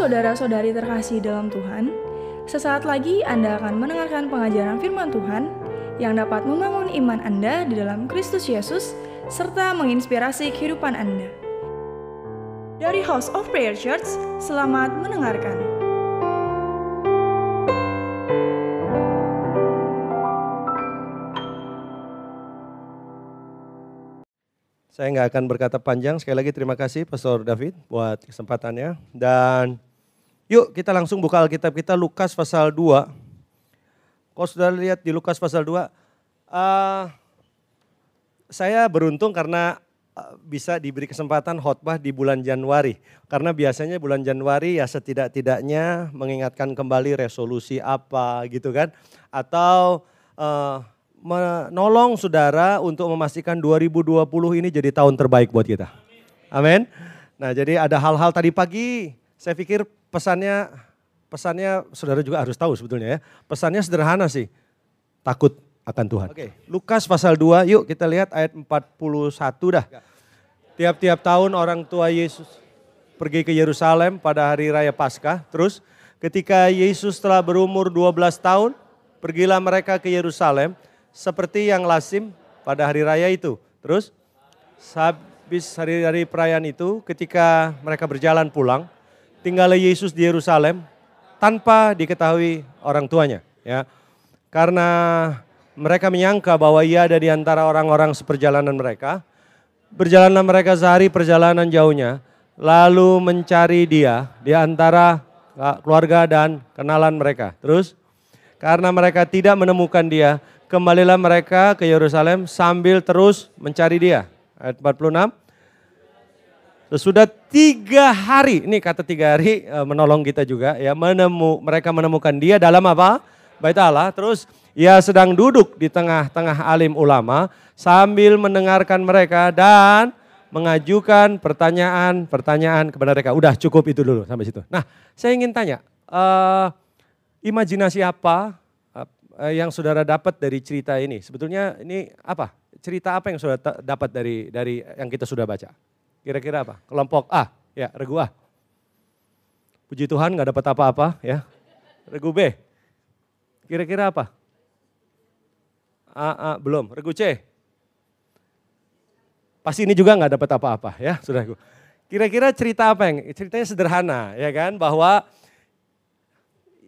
saudara-saudari terkasih dalam Tuhan, sesaat lagi Anda akan mendengarkan pengajaran firman Tuhan yang dapat membangun iman Anda di dalam Kristus Yesus serta menginspirasi kehidupan Anda. Dari House of Prayer Church, selamat mendengarkan. Saya nggak akan berkata panjang. Sekali lagi terima kasih Pastor David buat kesempatannya. Dan yuk kita langsung buka Alkitab kita Lukas pasal 2. Kalau sudah lihat di Lukas pasal 2, uh, saya beruntung karena uh, bisa diberi kesempatan khotbah di bulan Januari. Karena biasanya bulan Januari ya setidak-tidaknya mengingatkan kembali resolusi apa gitu kan. Atau uh, menolong saudara untuk memastikan 2020 ini jadi tahun terbaik buat kita. Amin. Nah, jadi ada hal-hal tadi pagi, saya pikir pesannya pesannya saudara juga harus tahu sebetulnya ya. Pesannya sederhana sih. Takut akan Tuhan. Oke, Lukas pasal 2, yuk kita lihat ayat 41 dah. Tiap-tiap tahun orang tua Yesus pergi ke Yerusalem pada hari raya Paskah. Terus ketika Yesus telah berumur 12 tahun, pergilah mereka ke Yerusalem seperti yang lazim pada hari raya itu. Terus habis hari-hari perayaan itu ketika mereka berjalan pulang, tinggallah Yesus di Yerusalem tanpa diketahui orang tuanya, ya. Karena mereka menyangka bahwa ia ada di antara orang-orang seperjalanan mereka. Berjalanlah mereka sehari perjalanan jauhnya, lalu mencari dia di antara keluarga dan kenalan mereka. Terus karena mereka tidak menemukan dia, kembalilah mereka ke Yerusalem sambil terus mencari dia. Ayat 46. Sesudah tiga hari, ini kata tiga hari eh, menolong kita juga ya, menemu, mereka menemukan dia dalam apa? Bait Allah. Terus ia sedang duduk di tengah-tengah alim ulama sambil mendengarkan mereka dan mengajukan pertanyaan-pertanyaan kepada mereka. Udah cukup itu dulu sampai situ. Nah saya ingin tanya, uh, imajinasi apa uh, yang saudara dapat dari cerita ini? Sebetulnya ini apa? Cerita apa yang saudara dapat dari dari yang kita sudah baca? Kira-kira apa? Kelompok A, ya regu A. Puji Tuhan nggak dapat apa-apa ya. Regu B, kira-kira apa? A, A, belum. Regu C. Pasti ini juga nggak dapat apa-apa ya, saudaraku. Kira-kira cerita apa yang? Ceritanya sederhana ya kan, bahwa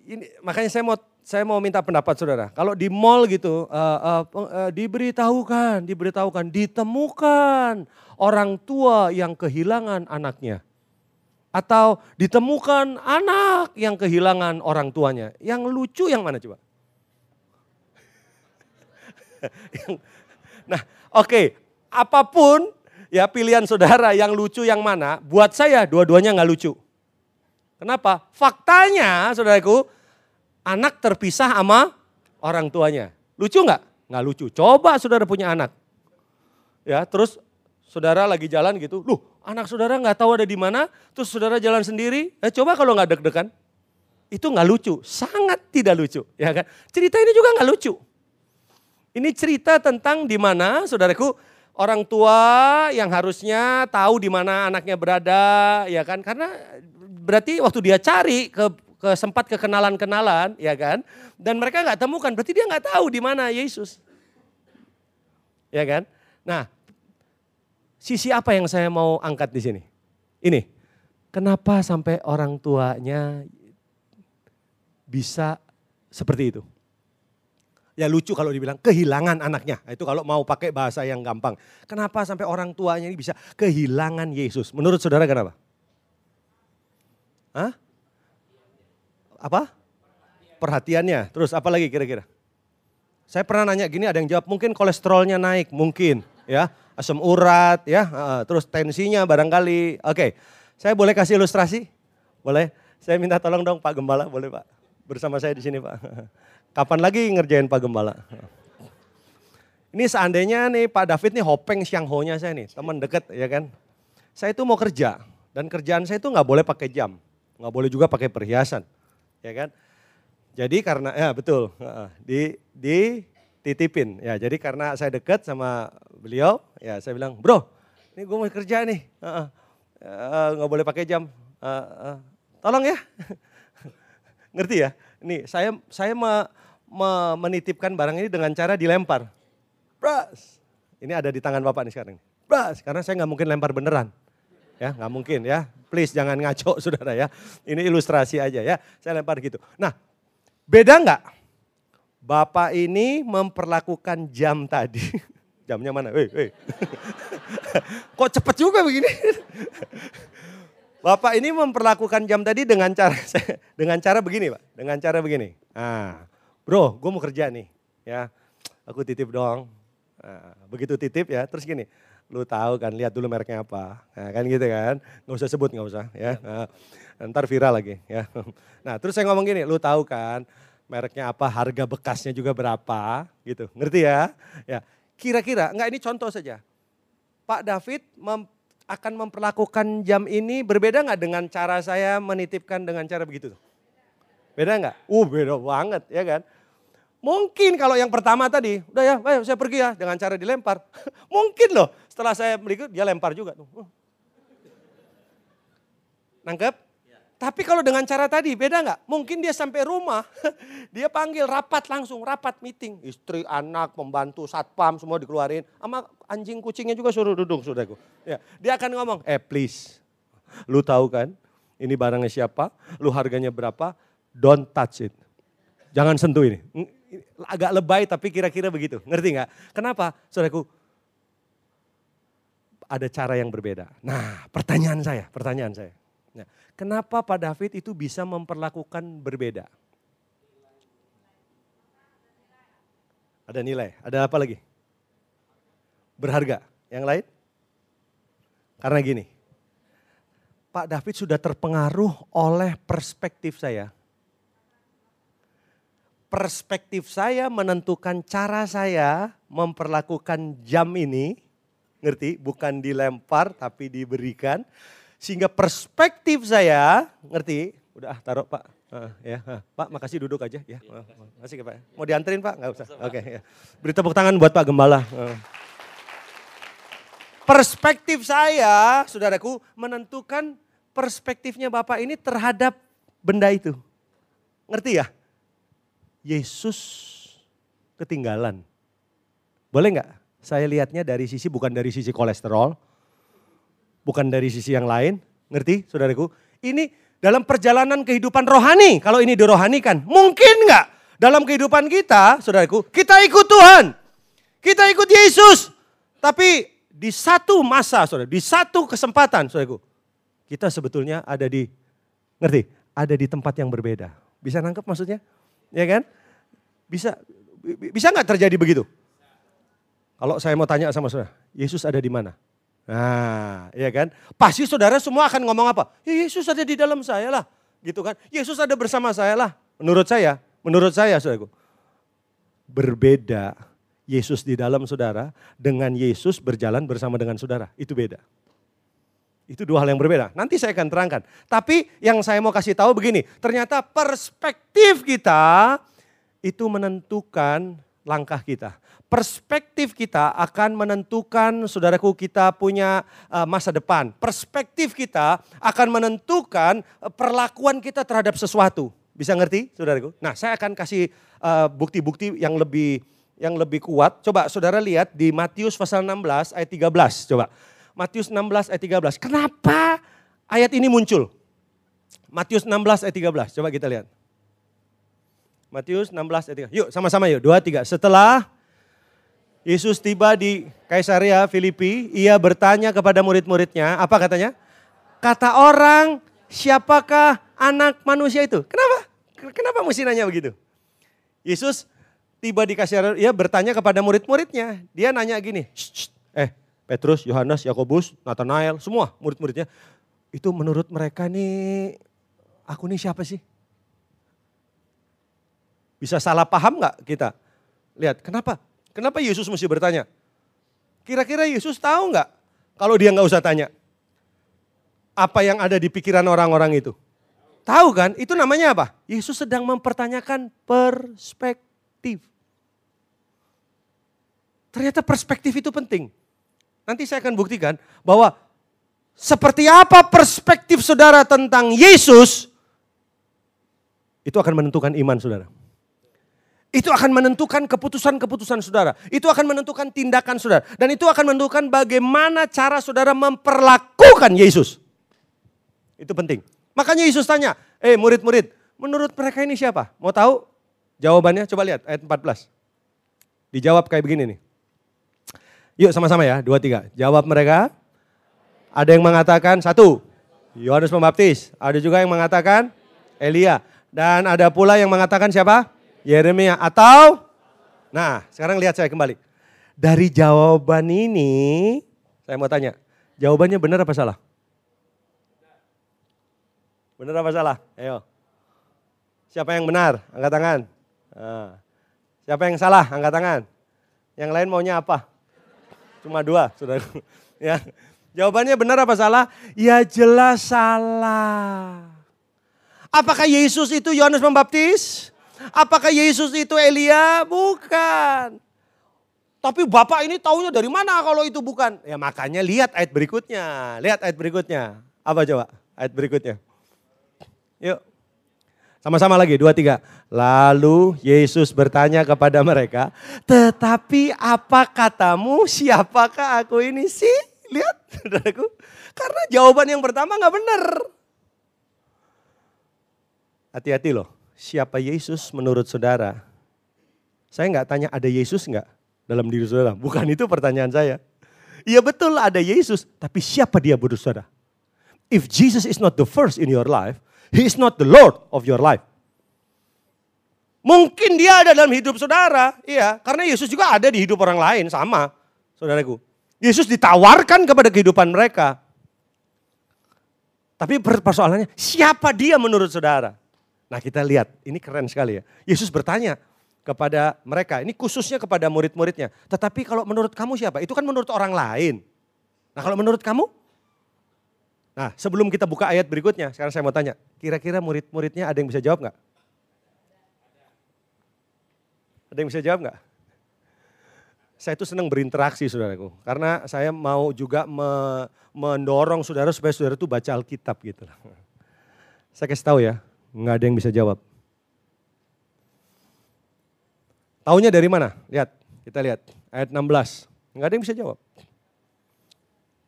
ini makanya saya mau saya mau minta pendapat saudara. Kalau di mall gitu, uh, uh, uh, diberitahukan, diberitahukan, ditemukan orang tua yang kehilangan anaknya. Atau ditemukan anak yang kehilangan orang tuanya. Yang lucu yang mana coba? nah oke, okay. apa pun ya pilihan saudara yang lucu yang mana, buat saya dua-duanya nggak lucu. Kenapa? Faktanya saudaraku, anak terpisah sama orang tuanya. Lucu nggak? Nggak lucu. Coba saudara punya anak. Ya, terus saudara lagi jalan gitu, loh anak saudara nggak tahu ada di mana, terus saudara jalan sendiri, eh coba kalau nggak deg-degan. Itu nggak lucu, sangat tidak lucu. ya kan? Cerita ini juga nggak lucu. Ini cerita tentang di mana saudaraku orang tua yang harusnya tahu di mana anaknya berada, ya kan? Karena berarti waktu dia cari ke ke sempat kekenalan-kenalan, ya kan? Dan mereka nggak temukan, berarti dia nggak tahu di mana Yesus. Ya kan? Nah, sisi apa yang saya mau angkat di sini? Ini, kenapa sampai orang tuanya bisa seperti itu? Ya lucu kalau dibilang kehilangan anaknya. Itu kalau mau pakai bahasa yang gampang. Kenapa sampai orang tuanya ini bisa kehilangan Yesus? Menurut saudara kenapa? Hah? Apa? Perhatiannya. Terus apa lagi kira-kira? Saya pernah nanya gini, ada yang jawab mungkin kolesterolnya naik, mungkin ya, asam urat ya, terus tensinya barangkali. Oke, saya boleh kasih ilustrasi? Boleh? Saya minta tolong dong Pak Gembala, boleh Pak? Bersama saya di sini Pak. Kapan lagi ngerjain Pak Gembala? Ini seandainya nih Pak David nih hopeng siang nya saya nih, teman deket ya kan. Saya itu mau kerja dan kerjaan saya itu nggak boleh pakai jam, nggak boleh juga pakai perhiasan ya kan? Jadi karena ya betul, di titipin ya. Jadi karena saya dekat sama beliau, ya saya bilang, bro, ini gue mau kerja nih, nggak uh, uh, boleh pakai jam, uh, uh, Tolong ya. Ngerti ya? Ini saya saya me, me, menitipkan barang ini dengan cara dilempar. Bras. Ini ada di tangan Bapak nih sekarang. Bras, karena saya nggak mungkin lempar beneran. Ya, nggak mungkin ya. Please jangan ngaco saudara ya. Ini ilustrasi aja ya. Saya lempar gitu. Nah, beda nggak? Bapak ini memperlakukan jam tadi. Jamnya mana? Weh, weh. Kok cepet juga begini? Bapak ini memperlakukan jam tadi dengan cara dengan cara begini, Pak. Dengan cara begini. Ah, bro, gue mau kerja nih, ya. Aku titip dong. Nah, begitu titip ya, terus gini, lu tahu kan, lihat dulu mereknya apa, nah, kan gitu kan, nggak usah sebut nggak usah, ya. Nah, ntar viral lagi, ya. Nah, terus saya ngomong gini, lu tahu kan, mereknya apa, harga bekasnya juga berapa, gitu, ngerti ya? Ya, kira-kira, nggak ini contoh saja. Pak David mem akan memperlakukan jam ini berbeda nggak dengan cara saya menitipkan dengan cara begitu? Beda nggak? Uh beda banget ya kan. Mungkin kalau yang pertama tadi, udah ya, ayo saya pergi ya dengan cara dilempar. Mungkin loh setelah saya berikut dia lempar juga tuh. Nangkep? Tapi kalau dengan cara tadi beda nggak? Mungkin dia sampai rumah, dia panggil rapat langsung, rapat meeting. Istri, anak, pembantu, satpam semua dikeluarin. Sama anjing kucingnya juga suruh duduk saudaraku. Ya, dia akan ngomong, eh please, lu tahu kan ini barangnya siapa, lu harganya berapa, don't touch it. Jangan sentuh ini. Agak lebay tapi kira-kira begitu, ngerti nggak? Kenapa saudaraku? Ada cara yang berbeda. Nah pertanyaan saya, pertanyaan saya. Nah, kenapa Pak David itu bisa memperlakukan berbeda? Ada nilai, ada apa lagi? Berharga. Yang lain? Karena gini, Pak David sudah terpengaruh oleh perspektif saya. Perspektif saya menentukan cara saya memperlakukan jam ini, ngerti? Bukan dilempar tapi diberikan sehingga perspektif saya, ngerti? Udah taruh Pak. Uh, ya, uh, Pak makasih duduk aja ya. Uh, makasih Pak. Mau dianterin Pak? Enggak usah. Oke okay, ya. Beri tepuk tangan buat Pak Gembala. Uh. Perspektif saya, saudaraku, menentukan perspektifnya Bapak ini terhadap benda itu. Ngerti ya? Yesus ketinggalan. Boleh nggak? Saya lihatnya dari sisi bukan dari sisi kolesterol, bukan dari sisi yang lain. Ngerti saudaraku? Ini dalam perjalanan kehidupan rohani, kalau ini dirohanikan, mungkin nggak dalam kehidupan kita, saudaraku, kita ikut Tuhan. Kita ikut Yesus. Tapi di satu masa, saudara, di satu kesempatan, saudaraku, kita sebetulnya ada di, ngerti? Ada di tempat yang berbeda. Bisa nangkep maksudnya? Ya kan? Bisa bisa nggak terjadi begitu? Kalau saya mau tanya sama saudara, Yesus ada di mana? Nah, ya kan? Pasti saudara semua akan ngomong apa? Ya Yesus ada di dalam saya lah. Gitu kan? Yesus ada bersama saya lah. Menurut saya, menurut saya saudaraku. Berbeda Yesus di dalam saudara dengan Yesus berjalan bersama dengan saudara. Itu beda. Itu dua hal yang berbeda. Nanti saya akan terangkan. Tapi yang saya mau kasih tahu begini, ternyata perspektif kita itu menentukan langkah kita perspektif kita akan menentukan saudaraku kita punya uh, masa depan. Perspektif kita akan menentukan uh, perlakuan kita terhadap sesuatu. Bisa ngerti saudaraku? Nah saya akan kasih uh, bukti-bukti yang lebih yang lebih kuat. Coba saudara lihat di Matius pasal 16 ayat 13. Coba Matius 16 ayat 13. Kenapa ayat ini muncul? Matius 16 ayat 13. Coba kita lihat. Matius 16 ayat 13. Yuk sama-sama yuk. Dua, tiga. Setelah Yesus tiba di Kaisaria Filipi, ia bertanya kepada murid-muridnya, apa katanya? Kata orang, siapakah anak manusia itu? Kenapa? Kenapa mesti nanya begitu? Yesus tiba di Kaisaria, ia bertanya kepada murid-muridnya. Dia nanya gini, eh Petrus, Yohanes, Yakobus, Nathanael, semua murid-muridnya. Itu menurut mereka nih, aku nih siapa sih? Bisa salah paham nggak kita? Lihat, kenapa? Kenapa Yesus mesti bertanya? Kira-kira Yesus tahu nggak kalau dia nggak usah tanya? Apa yang ada di pikiran orang-orang itu? Tahu kan? Itu namanya apa? Yesus sedang mempertanyakan perspektif. Ternyata perspektif itu penting. Nanti saya akan buktikan bahwa seperti apa perspektif saudara tentang Yesus itu akan menentukan iman saudara. Itu akan menentukan keputusan-keputusan saudara. Itu akan menentukan tindakan saudara. Dan itu akan menentukan bagaimana cara saudara memperlakukan Yesus. Itu penting. Makanya Yesus tanya, eh murid-murid, menurut mereka ini siapa? Mau tahu? Jawabannya coba lihat ayat 14. Dijawab kayak begini nih. Yuk sama-sama ya, dua tiga. Jawab mereka. Ada yang mengatakan satu, Yohanes Pembaptis. Ada juga yang mengatakan Elia. Dan ada pula yang mengatakan siapa? Yeremia atau Nah, sekarang lihat saya kembali. Dari jawaban ini, saya mau tanya, jawabannya benar apa salah? Benar apa salah? Ayo. Siapa yang benar? Angkat tangan. Nah. Siapa yang salah? Angkat tangan. Yang lain maunya apa? Cuma dua, sudah. Ya. Jawabannya benar apa salah? Ya jelas salah. Apakah Yesus itu Yohanes Pembaptis? Apakah Yesus itu Elia? Bukan. Tapi Bapak ini taunya dari mana kalau itu bukan? Ya makanya lihat ayat berikutnya. Lihat ayat berikutnya. Apa coba ayat berikutnya? Yuk. Sama-sama lagi, dua, tiga. Lalu Yesus bertanya kepada mereka, tetapi apa katamu, siapakah aku ini sih? Lihat, saudaraku. Karena jawaban yang pertama nggak benar. Hati-hati loh siapa Yesus menurut saudara? Saya nggak tanya ada Yesus nggak dalam diri saudara. Bukan itu pertanyaan saya. Iya betul ada Yesus, tapi siapa dia menurut saudara? If Jesus is not the first in your life, He is not the Lord of your life. Mungkin dia ada dalam hidup saudara, iya. Karena Yesus juga ada di hidup orang lain, sama saudaraku. Yesus ditawarkan kepada kehidupan mereka. Tapi persoalannya, siapa dia menurut saudara? Nah kita lihat, ini keren sekali ya. Yesus bertanya kepada mereka, ini khususnya kepada murid-muridnya. Tetapi kalau menurut kamu siapa? Itu kan menurut orang lain. Nah kalau menurut kamu? Nah sebelum kita buka ayat berikutnya, sekarang saya mau tanya. Kira-kira murid-muridnya ada yang bisa jawab nggak? Ada yang bisa jawab nggak? Saya itu senang berinteraksi saudaraku. Karena saya mau juga me mendorong saudara supaya saudara itu baca Alkitab gitu. Saya kasih tahu ya, Nggak ada yang bisa jawab. Taunya dari mana? Lihat, kita lihat. Ayat 16. Nggak ada yang bisa jawab.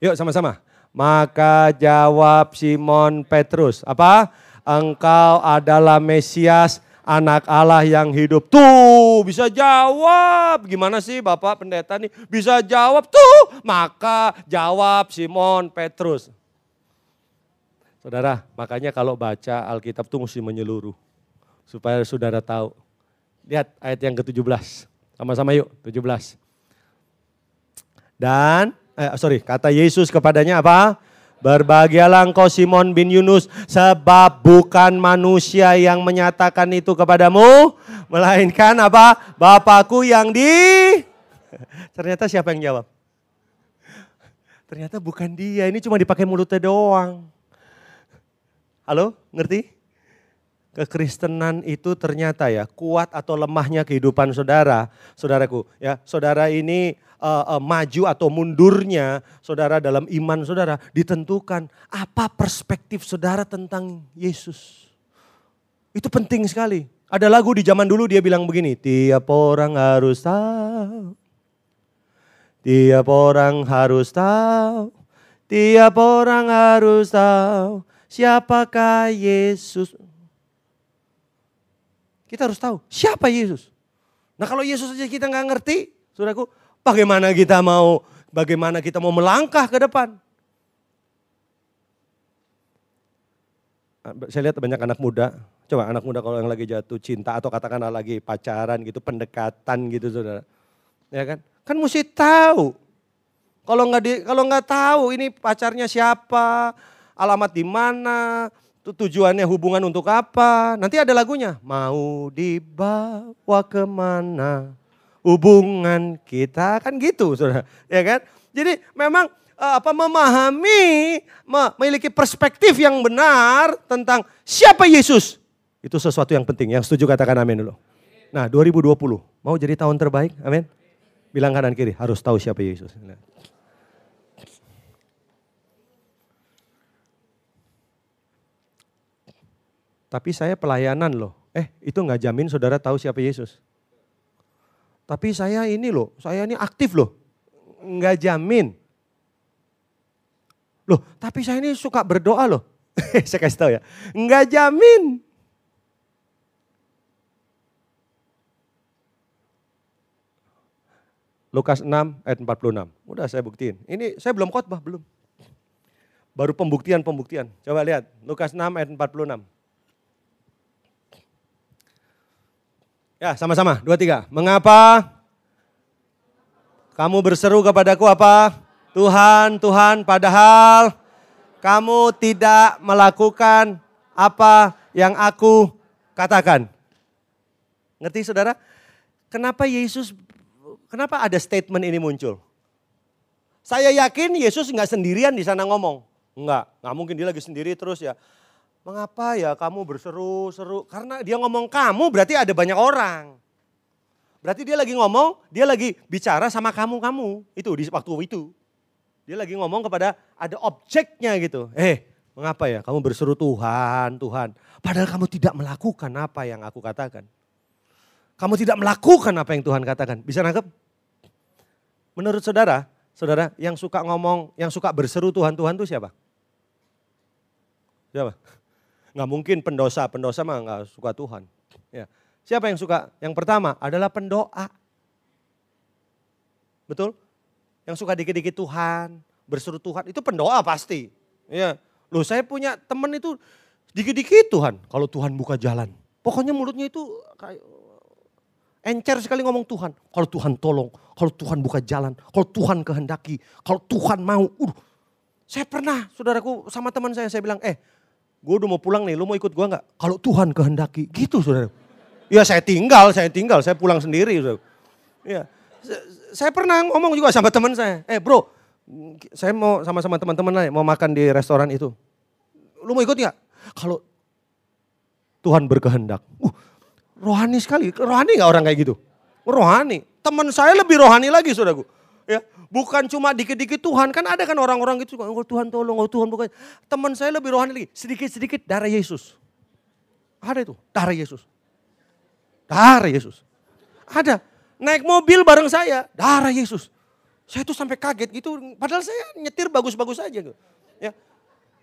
Yuk sama-sama. Maka jawab Simon Petrus. Apa? Engkau adalah Mesias, anak Allah yang hidup. Tuh bisa jawab. Gimana sih Bapak pendeta nih? Bisa jawab tuh. Maka jawab Simon Petrus. Saudara, makanya kalau baca Alkitab itu mesti menyeluruh. Supaya saudara tahu. Lihat ayat yang ke-17. Sama-sama yuk, 17. Dan, eh, sorry, kata Yesus kepadanya apa? Berbahagialah engkau Simon bin Yunus sebab bukan manusia yang menyatakan itu kepadamu. Melainkan apa? Bapakku yang di... Ternyata siapa yang jawab? Ternyata bukan dia, ini cuma dipakai mulutnya doang. Halo, ngerti? Kekristenan itu ternyata ya kuat atau lemahnya kehidupan saudara, saudaraku. Ya, saudara ini uh, uh, maju atau mundurnya saudara dalam iman saudara ditentukan apa perspektif saudara tentang Yesus. Itu penting sekali. Ada lagu di zaman dulu dia bilang begini, tiap orang harus tahu. Tiap orang harus tahu. Tiap orang harus tahu Siapakah Yesus? Kita harus tahu siapa Yesus. Nah kalau Yesus saja kita nggak ngerti, saudaraku, bagaimana kita mau bagaimana kita mau melangkah ke depan? Saya lihat banyak anak muda, coba anak muda kalau yang lagi jatuh cinta atau katakanlah lagi pacaran gitu, pendekatan gitu saudara. Ya kan? Kan mesti tahu. Kalau nggak di, kalau nggak tahu ini pacarnya siapa, alamat di mana, tujuannya hubungan untuk apa. Nanti ada lagunya, mau dibawa ke mana hubungan kita, kan gitu saudara. Ya kan? Jadi memang eh, apa memahami, memiliki perspektif yang benar tentang siapa Yesus. Itu sesuatu yang penting. Yang setuju katakan amin dulu. Nah 2020, mau jadi tahun terbaik? Amin. Bilang kanan kiri, harus tahu siapa Yesus. Nah. Tapi saya pelayanan loh. Eh itu nggak jamin saudara tahu siapa Yesus. Tapi saya ini loh, saya ini aktif loh. Nggak jamin. Loh, tapi saya ini suka berdoa loh. saya kasih tahu ya. Nggak jamin. Lukas 6 ayat 46. Udah saya buktiin. Ini saya belum khotbah, belum. Baru pembuktian-pembuktian. Coba lihat, Lukas 6 ayat 46. Ya, sama-sama. Dua, tiga. Mengapa kamu berseru kepadaku apa? Tuhan, Tuhan, padahal kamu tidak melakukan apa yang aku katakan. Ngerti saudara? Kenapa Yesus, kenapa ada statement ini muncul? Saya yakin Yesus nggak sendirian di sana ngomong. Enggak, nggak mungkin dia lagi sendiri terus ya. Mengapa ya kamu berseru-seru? Karena dia ngomong kamu berarti ada banyak orang. Berarti dia lagi ngomong, dia lagi bicara sama kamu-kamu. Itu di waktu itu. Dia lagi ngomong kepada ada objeknya gitu. Eh, mengapa ya kamu berseru Tuhan, Tuhan. Padahal kamu tidak melakukan apa yang aku katakan. Kamu tidak melakukan apa yang Tuhan katakan. Bisa nangkep? Menurut saudara, saudara yang suka ngomong, yang suka berseru Tuhan, Tuhan itu siapa? Siapa? Nggak mungkin pendosa, pendosa mah nggak suka Tuhan. Ya. Siapa yang suka? Yang pertama adalah pendoa. Betul? Yang suka dikit-dikit Tuhan, berseru Tuhan, itu pendoa pasti. Ya. Loh saya punya temen itu dikit-dikit Tuhan, kalau Tuhan buka jalan. Pokoknya mulutnya itu kayak encer sekali ngomong Tuhan. Kalau Tuhan tolong, kalau Tuhan buka jalan, kalau Tuhan kehendaki, kalau Tuhan mau. Uh, saya pernah, saudaraku sama teman saya, saya bilang, eh gue udah mau pulang nih, lu mau ikut gue nggak? Kalau Tuhan kehendaki, gitu saudara. Ya saya tinggal, saya tinggal, saya pulang sendiri. Saudara. Ya, saya pernah ngomong juga sama teman saya, eh bro, saya mau sama-sama teman-teman lah mau makan di restoran itu. Lu mau ikut nggak? Kalau Tuhan berkehendak. Uh, rohani sekali, rohani nggak orang kayak gitu? Rohani. Teman saya lebih rohani lagi saudaraku. Ya, bukan cuma dikit-dikit Tuhan, kan ada kan orang-orang gitu, oh Tuhan tolong, oh Tuhan bukan. Teman saya lebih rohani lagi, sedikit-sedikit darah Yesus. Ada itu, darah Yesus. Darah Yesus. Ada, naik mobil bareng saya, darah Yesus. Saya tuh sampai kaget gitu, padahal saya nyetir bagus-bagus aja. Gitu. Ya,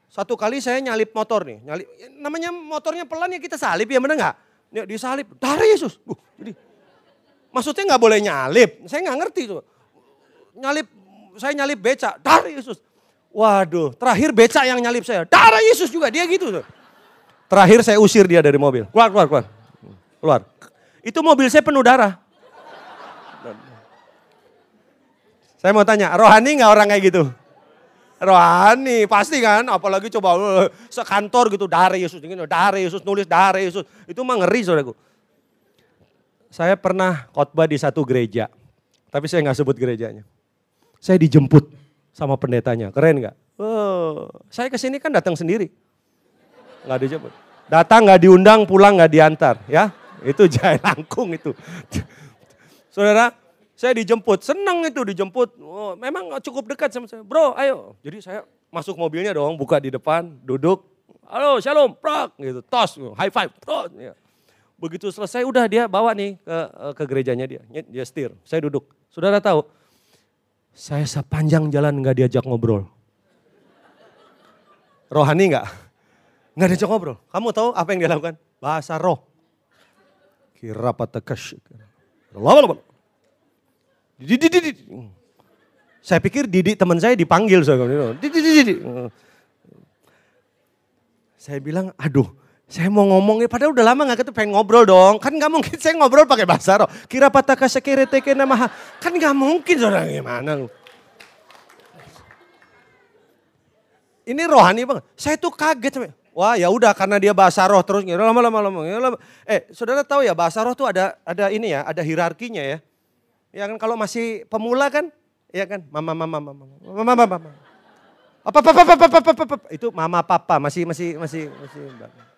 satu kali saya nyalip motor nih, nyalip, namanya motornya pelan ya kita salip ya bener nggak? Ya, disalip, darah Yesus. Uh, jadi maksudnya nggak boleh nyalip, saya nggak ngerti tuh nyalip, saya nyalip beca, darah Yesus. Waduh, terakhir beca yang nyalip saya, darah Yesus juga, dia gitu tuh. Terakhir saya usir dia dari mobil, keluar, keluar, keluar. Keluar. Itu mobil saya penuh darah. Saya mau tanya, rohani nggak orang kayak gitu? Rohani, pasti kan, apalagi coba uh, sekantor gitu, darah Yesus, darah Yesus, nulis darah Yesus. Itu mah ngeri saudaraku. Saya pernah khotbah di satu gereja, tapi saya nggak sebut gerejanya. Saya dijemput sama pendetanya, keren nggak? Oh, saya ke sini kan datang sendiri, nggak dijemput. Datang nggak diundang, pulang nggak diantar, ya itu jaya langkung itu. Saudara, saya dijemput, senang itu dijemput. Oh, memang cukup dekat sama saya. Bro, ayo. Jadi saya masuk mobilnya dong, buka di depan, duduk. Halo, shalom, prak, gitu, tos, high five, tos. Ya. Begitu selesai, udah dia bawa nih ke, ke gerejanya dia, dia setir. Saya duduk. Saudara tahu, saya sepanjang jalan nggak diajak ngobrol. Rohani nggak? Nggak diajak ngobrol. Kamu tahu apa yang dia lakukan? Bahasa roh. Kira patekas. Lama-lama. Didi, Saya pikir Didi teman saya dipanggil. Saya bilang, aduh saya mau ngomong, padahal udah lama gak ketemu, pengen ngobrol dong. Kan gak mungkin saya ngobrol pakai bahasa roh. Kira pataka sekere teke nama Kan gak mungkin saudara gimana lu. Ini rohani banget. Saya tuh kaget. Wah ya udah karena dia bahasa roh terus lama-lama lama. Eh saudara tahu ya bahasa roh tuh ada ada ini ya, ada hierarkinya ya. Ya kan kalau masih pemula kan, ya kan mama mama mama mama mama mama. Apa apa apa apa apa apa itu mama papa masih masih masih masih.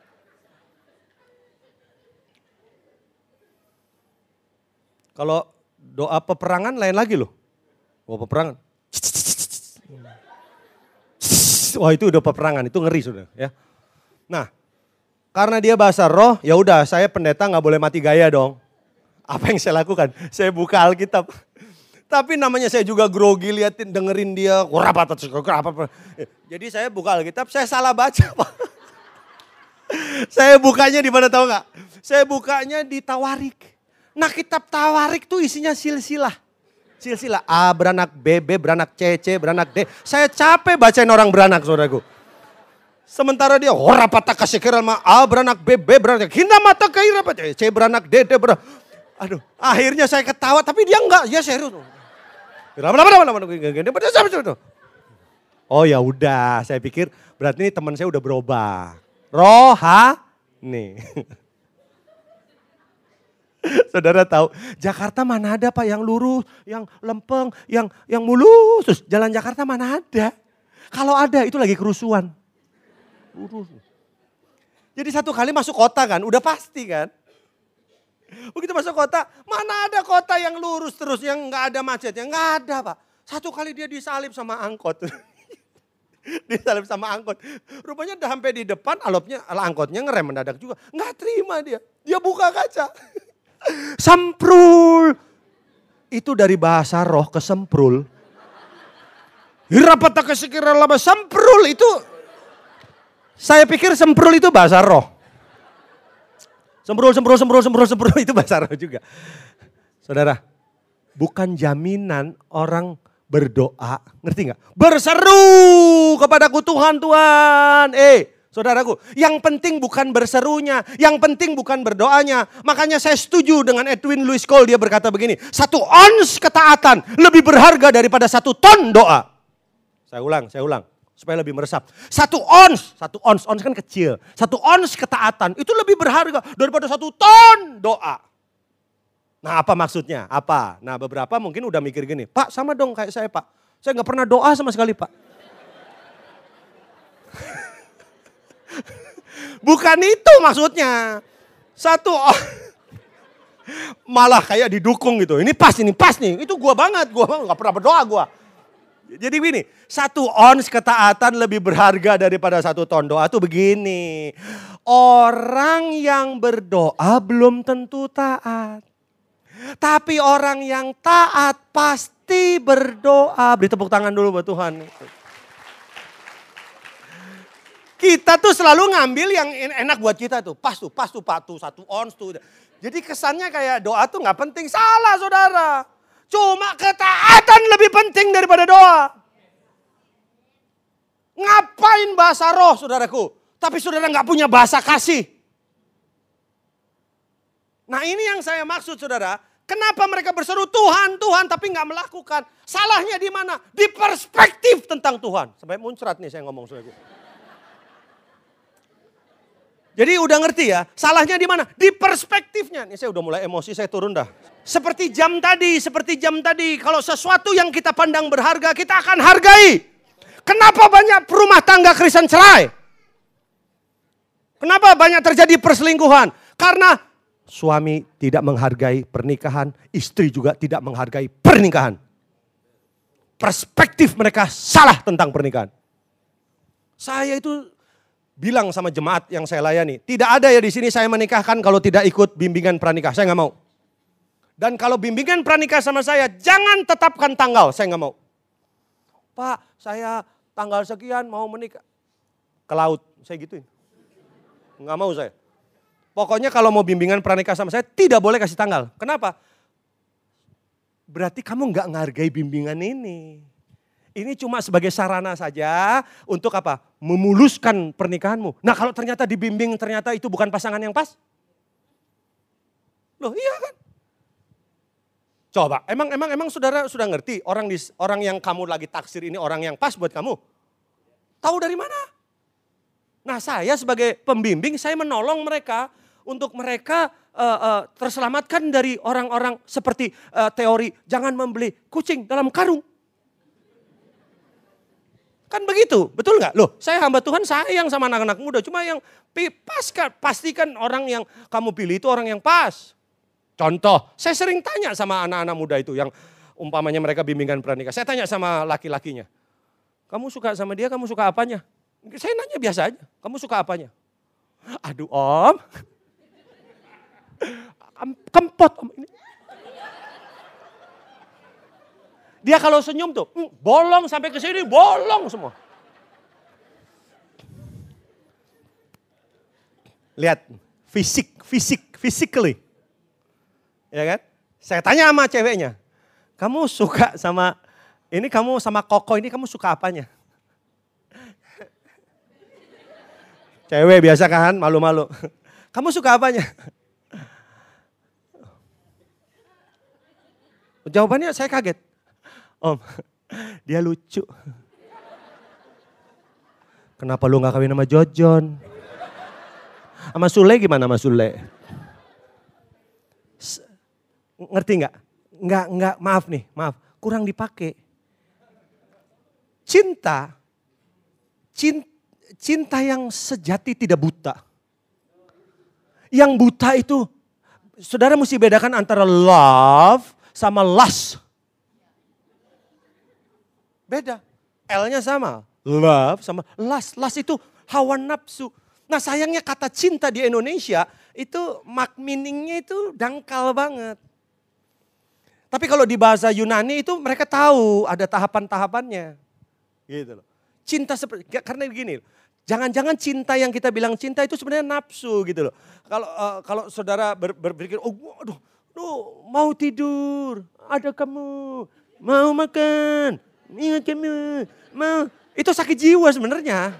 Kalau doa peperangan lain lagi loh. Doa peperangan. Wah itu udah peperangan, itu ngeri sudah ya. Nah, Karena dia bahasa roh, ya udah saya pendeta nggak boleh mati gaya dong. Apa yang saya lakukan? Saya buka Alkitab. Tapi namanya saya juga grogi liatin dengerin dia. Jadi saya buka Alkitab, saya salah baca, Pak. saya bukanya di mana tahu nggak? Saya bukanya di Tawarik. Nah kitab Tawarik tuh isinya silsilah. Silsilah A beranak B, B beranak C, C beranak D. Saya capek bacain orang beranak saudaraku. Sementara dia ora patah kasih ma A beranak B, B beranak. Hina mata kaira C beranak D, D beranak. Aduh, akhirnya saya ketawa tapi dia enggak, ya serius. Oh ya udah, saya pikir berarti ini teman saya udah berubah. Roha nih. Saudara tahu, Jakarta mana ada Pak yang lurus, yang lempeng, yang yang mulus. Terus jalan Jakarta mana ada? Kalau ada itu lagi kerusuhan. Jadi satu kali masuk kota kan, udah pasti kan. Begitu masuk kota, mana ada kota yang lurus terus, yang nggak ada macetnya, nggak ada pak. Satu kali dia disalib sama angkot. disalib sama angkot. Rupanya udah sampai di depan, alopnya, angkotnya ngerem mendadak juga. Nggak terima dia, dia buka kaca. Semprul. Itu dari bahasa roh ke semprul. Hirapata lama semprul itu saya pikir semprul itu bahasa roh. Semprul, semprul, semprul, semprul, semprul itu bahasa roh juga. Saudara, bukan jaminan orang berdoa, ngerti nggak? Berseru kepadaku Tuhan, Tuhan. Eh, saudaraku, yang penting bukan berserunya, yang penting bukan berdoanya. Makanya saya setuju dengan Edwin Louis Cole, dia berkata begini, satu ons ketaatan lebih berharga daripada satu ton doa. Saya ulang, saya ulang supaya lebih meresap. Satu ons, satu ons, ons kan kecil. Satu ons ketaatan itu lebih berharga daripada satu ton doa. Nah apa maksudnya? Apa? Nah beberapa mungkin udah mikir gini, Pak sama dong kayak saya Pak. Saya nggak pernah doa sama sekali Pak. Bukan itu maksudnya. Satu malah kayak didukung gitu. Ini pas, ini pas nih. Itu gua banget, gua nggak pernah berdoa gua. Jadi begini, satu ons ketaatan lebih berharga daripada satu ton doa itu begini. Orang yang berdoa belum tentu taat. Tapi orang yang taat pasti berdoa. Beri tepuk tangan dulu buat Tuhan. Kita tuh selalu ngambil yang enak buat kita tuh. Pas tuh, pas tuh, pas tuh, satu ons tuh. Jadi kesannya kayak doa tuh gak penting. Salah saudara. Cuma ketaatan lebih penting daripada doa. Ngapain bahasa roh saudaraku? Tapi saudara nggak punya bahasa kasih. Nah ini yang saya maksud saudara. Kenapa mereka berseru Tuhan, Tuhan tapi nggak melakukan. Salahnya di mana? Di perspektif tentang Tuhan. Sampai muncrat nih saya ngomong saudaraku. Jadi udah ngerti ya, salahnya di mana? Di perspektifnya. Ini saya udah mulai emosi, saya turun dah. Seperti jam tadi, seperti jam tadi. Kalau sesuatu yang kita pandang berharga, kita akan hargai. Kenapa banyak rumah tangga Kristen cerai? Kenapa banyak terjadi perselingkuhan? Karena suami tidak menghargai pernikahan, istri juga tidak menghargai pernikahan. Perspektif mereka salah tentang pernikahan. Saya itu bilang sama jemaat yang saya layani, tidak ada ya di sini saya menikahkan kalau tidak ikut bimbingan pranikah. Saya nggak mau. Dan kalau bimbingan pranikah sama saya, jangan tetapkan tanggal, saya nggak mau. Pak, saya tanggal sekian mau menikah. Ke laut, saya gituin. Nggak mau saya. Pokoknya kalau mau bimbingan pranikah sama saya, tidak boleh kasih tanggal. Kenapa? Berarti kamu nggak menghargai bimbingan ini. Ini cuma sebagai sarana saja untuk apa? Memuluskan pernikahanmu. Nah kalau ternyata dibimbing ternyata itu bukan pasangan yang pas. Loh iya kan? Coba, emang emang emang saudara sudah ngerti orang di, orang yang kamu lagi taksir ini orang yang pas buat kamu? Tahu dari mana? Nah saya sebagai pembimbing saya menolong mereka untuk mereka uh, uh, terselamatkan dari orang-orang seperti uh, teori jangan membeli kucing dalam karung. Kan begitu, betul nggak? Loh, saya hamba Tuhan sayang sama anak-anak muda. Cuma yang pas pastikan orang yang kamu pilih itu orang yang pas. Contoh, saya sering tanya sama anak-anak muda itu yang umpamanya mereka bimbingan pernikah. Saya tanya sama laki-lakinya, kamu suka sama dia, kamu suka apanya? Saya nanya biasa aja, kamu suka apanya? Aduh om. Kempot om ini. Dia kalau senyum tuh, hmm, bolong sampai ke sini, bolong semua. Lihat, fisik, fisik, physically. Ya kan? Saya tanya sama ceweknya, kamu suka sama, ini kamu sama koko ini kamu suka apanya? Cewek biasa kan, malu-malu. Kamu suka apanya? Jawabannya saya kaget. Om, dia lucu. Kenapa lu gak kawin sama Jojon? Sama Sule gimana sama Sule? Ngerti nggak? Nggak, nggak, maaf nih, maaf. Kurang dipakai. Cinta, cinta yang sejati tidak buta. Yang buta itu, saudara mesti bedakan antara love sama lust. Beda. L-nya sama. Love sama lust. Lust itu hawa nafsu. Nah sayangnya kata cinta di Indonesia itu mak meaningnya itu dangkal banget. Tapi kalau di bahasa Yunani itu mereka tahu ada tahapan-tahapannya. Gitu loh. Cinta seperti karena begini, jangan-jangan cinta yang kita bilang cinta itu sebenarnya nafsu gitu loh. Kalau uh, kalau saudara ber, berpikir, oh aduh, aduh, mau tidur, ada kamu, mau makan, itu sakit jiwa sebenarnya.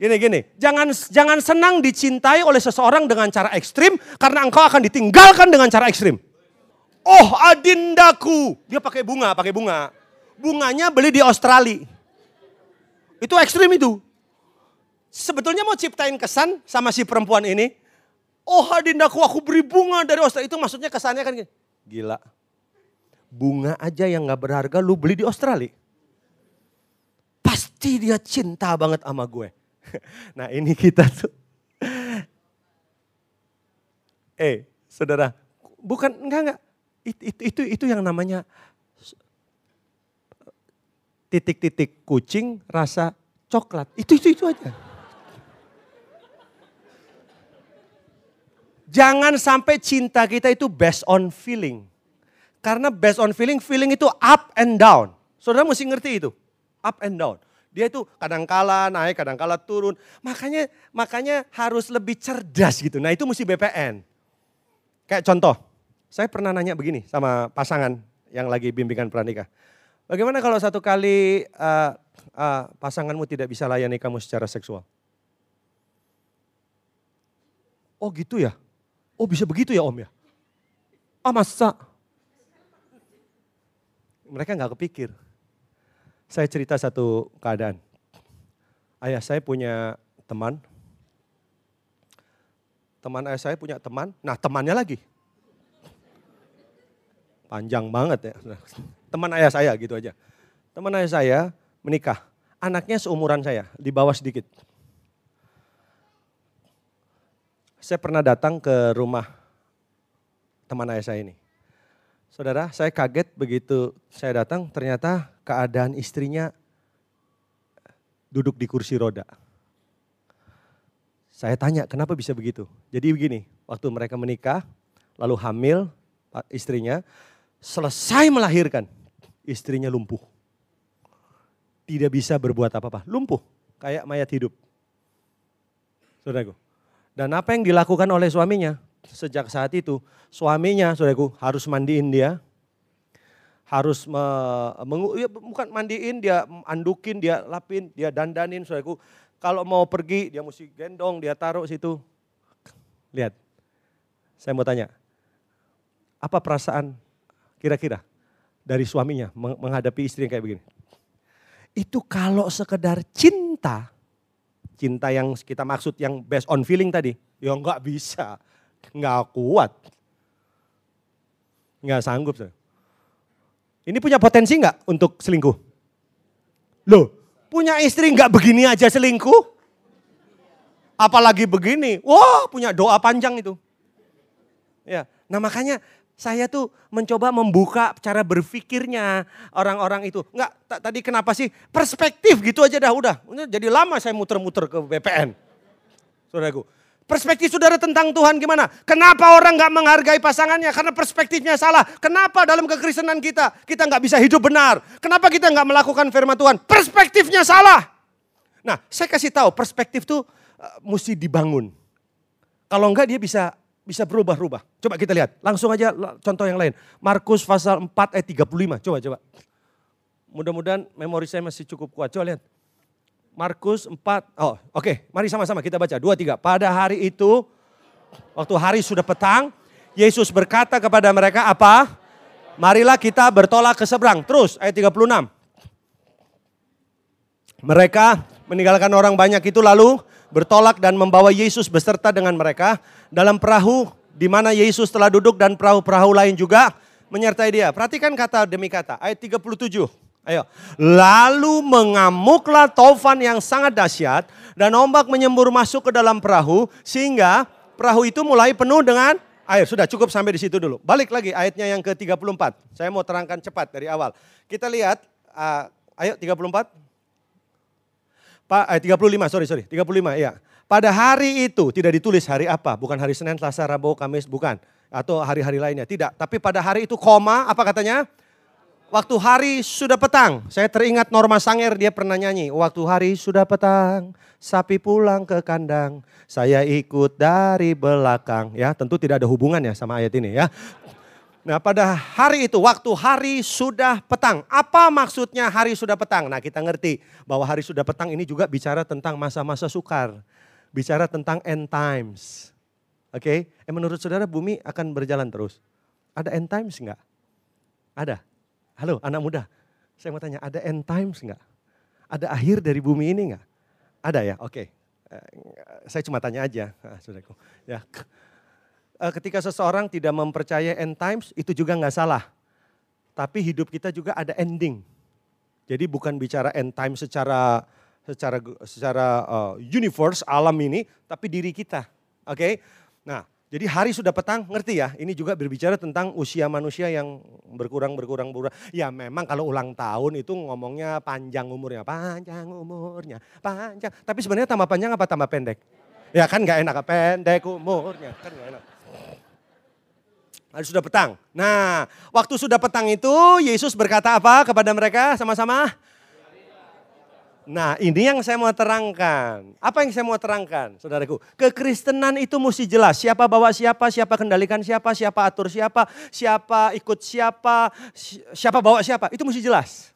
Gini gini, jangan jangan senang dicintai oleh seseorang dengan cara ekstrim karena engkau akan ditinggalkan dengan cara ekstrim. Oh adindaku, dia pakai bunga, pakai bunga. Bunganya beli di Australia. Itu ekstrim itu. Sebetulnya mau ciptain kesan sama si perempuan ini. Oh adindaku aku beri bunga dari Australia. Itu maksudnya kesannya kan gila. Bunga aja yang gak berharga lu beli di Australia. Pasti dia cinta banget sama gue. Nah ini kita tuh. Eh, saudara, bukan enggak enggak. Itu, itu itu itu yang namanya titik-titik kucing rasa coklat. Itu itu itu aja. Jangan sampai cinta kita itu based on feeling. Karena based on feeling, feeling itu up and down. Saudara mesti ngerti itu. Up and down. Dia itu kadang kala naik, kadang kala turun. Makanya makanya harus lebih cerdas gitu. Nah itu mesti BPN. Kayak contoh, saya pernah nanya begini sama pasangan yang lagi bimbingan pranikah. Bagaimana kalau satu kali uh, uh, pasanganmu tidak bisa layani kamu secara seksual? Oh gitu ya? Oh bisa begitu ya om ya? Ah masa? Mereka nggak kepikir saya cerita satu keadaan. Ayah saya punya teman. Teman ayah saya punya teman. Nah temannya lagi. Panjang banget ya. Teman ayah saya gitu aja. Teman ayah saya menikah. Anaknya seumuran saya, di bawah sedikit. Saya pernah datang ke rumah teman ayah saya ini. Saudara, saya kaget begitu saya datang, ternyata keadaan istrinya duduk di kursi roda. Saya tanya, kenapa bisa begitu? Jadi begini, waktu mereka menikah, lalu hamil istrinya, selesai melahirkan, istrinya lumpuh. Tidak bisa berbuat apa-apa, lumpuh, kayak mayat hidup. Saudaraku. Dan apa yang dilakukan oleh suaminya? sejak saat itu suaminya saudaraku harus mandiin dia, harus me, mengu, ya, bukan mandiin dia andukin dia lapin dia dandanin saudaraku. Kalau mau pergi dia mesti gendong dia taruh situ. Lihat saya mau tanya. Apa perasaan kira-kira dari suaminya menghadapi istri yang kayak begini? Itu kalau sekedar cinta cinta yang kita maksud yang based on feeling tadi ya nggak bisa Nggak kuat. Nggak sanggup. Ini punya potensi nggak untuk selingkuh? Loh, punya istri nggak begini aja selingkuh? Apalagi begini, wah punya doa panjang itu. Ya, nah makanya Saya tuh mencoba membuka cara berpikirnya orang-orang itu. Enggak, tadi kenapa sih? Perspektif gitu aja dah udah. Jadi lama saya muter-muter ke BPN. Saudaraku. Perspektif saudara tentang Tuhan gimana? Kenapa orang nggak menghargai pasangannya? Karena perspektifnya salah. Kenapa dalam kekristenan kita, kita nggak bisa hidup benar? Kenapa kita nggak melakukan firman Tuhan? Perspektifnya salah. Nah, saya kasih tahu perspektif tuh uh, mesti dibangun. Kalau enggak dia bisa bisa berubah-ubah. Coba kita lihat, langsung aja contoh yang lain. Markus pasal 4 ayat 35, coba coba. Mudah-mudahan memori saya masih cukup kuat. Coba lihat. Markus 4, oh oke, okay. mari sama-sama kita baca. Dua, tiga. Pada hari itu, waktu hari sudah petang, Yesus berkata kepada mereka apa? Marilah kita bertolak ke seberang. Terus ayat 36. Mereka meninggalkan orang banyak itu lalu bertolak dan membawa Yesus beserta dengan mereka dalam perahu di mana Yesus telah duduk dan perahu-perahu lain juga menyertai dia. Perhatikan kata demi kata, ayat 37. Ayo. Lalu mengamuklah tofan yang sangat dahsyat dan ombak menyembur masuk ke dalam perahu sehingga perahu itu mulai penuh dengan air. Sudah cukup sampai di situ dulu. Balik lagi ayatnya yang ke-34. Saya mau terangkan cepat dari awal. Kita lihat, uh, ayo 34. Pak, ayat 35, sorry, sorry, 35, ya. Pada hari itu, tidak ditulis hari apa, bukan hari Senin, Selasa, Rabu, Kamis, bukan. Atau hari-hari lainnya, tidak. Tapi pada hari itu, koma, apa katanya? Waktu hari sudah petang, saya teringat Norma Sanger dia pernah nyanyi. Waktu hari sudah petang, sapi pulang ke kandang, saya ikut dari belakang. Ya, tentu tidak ada hubungannya sama ayat ini ya. Nah pada hari itu, waktu hari sudah petang. Apa maksudnya hari sudah petang? Nah kita ngerti bahwa hari sudah petang ini juga bicara tentang masa-masa sukar. Bicara tentang end times. Oke, okay? eh menurut saudara bumi akan berjalan terus. Ada end times enggak? Ada. Halo anak muda, saya mau tanya ada end times enggak? Ada akhir dari bumi ini enggak? Ada ya, oke. Okay. Eh, saya cuma tanya aja, ah, saudaraku. Ya. Eh, ketika seseorang tidak mempercaya end times, itu juga nggak salah. Tapi hidup kita juga ada ending. Jadi bukan bicara end times secara secara secara uh, universe alam ini, tapi diri kita. Oke. Okay? Nah, jadi hari sudah petang, ngerti ya? Ini juga berbicara tentang usia manusia yang berkurang, berkurang, berkurang. Ya memang kalau ulang tahun itu ngomongnya panjang umurnya, panjang umurnya, panjang. Tapi sebenarnya tambah panjang apa tambah pendek? Ya kan gak enak, pendek umurnya, kan enak. Hari sudah petang. Nah, waktu sudah petang itu Yesus berkata apa kepada mereka sama-sama? Nah ini yang saya mau terangkan. Apa yang saya mau terangkan saudaraku? Kekristenan itu mesti jelas. Siapa bawa siapa, siapa kendalikan siapa, siapa atur siapa, siapa ikut siapa, siapa bawa siapa. Itu mesti jelas.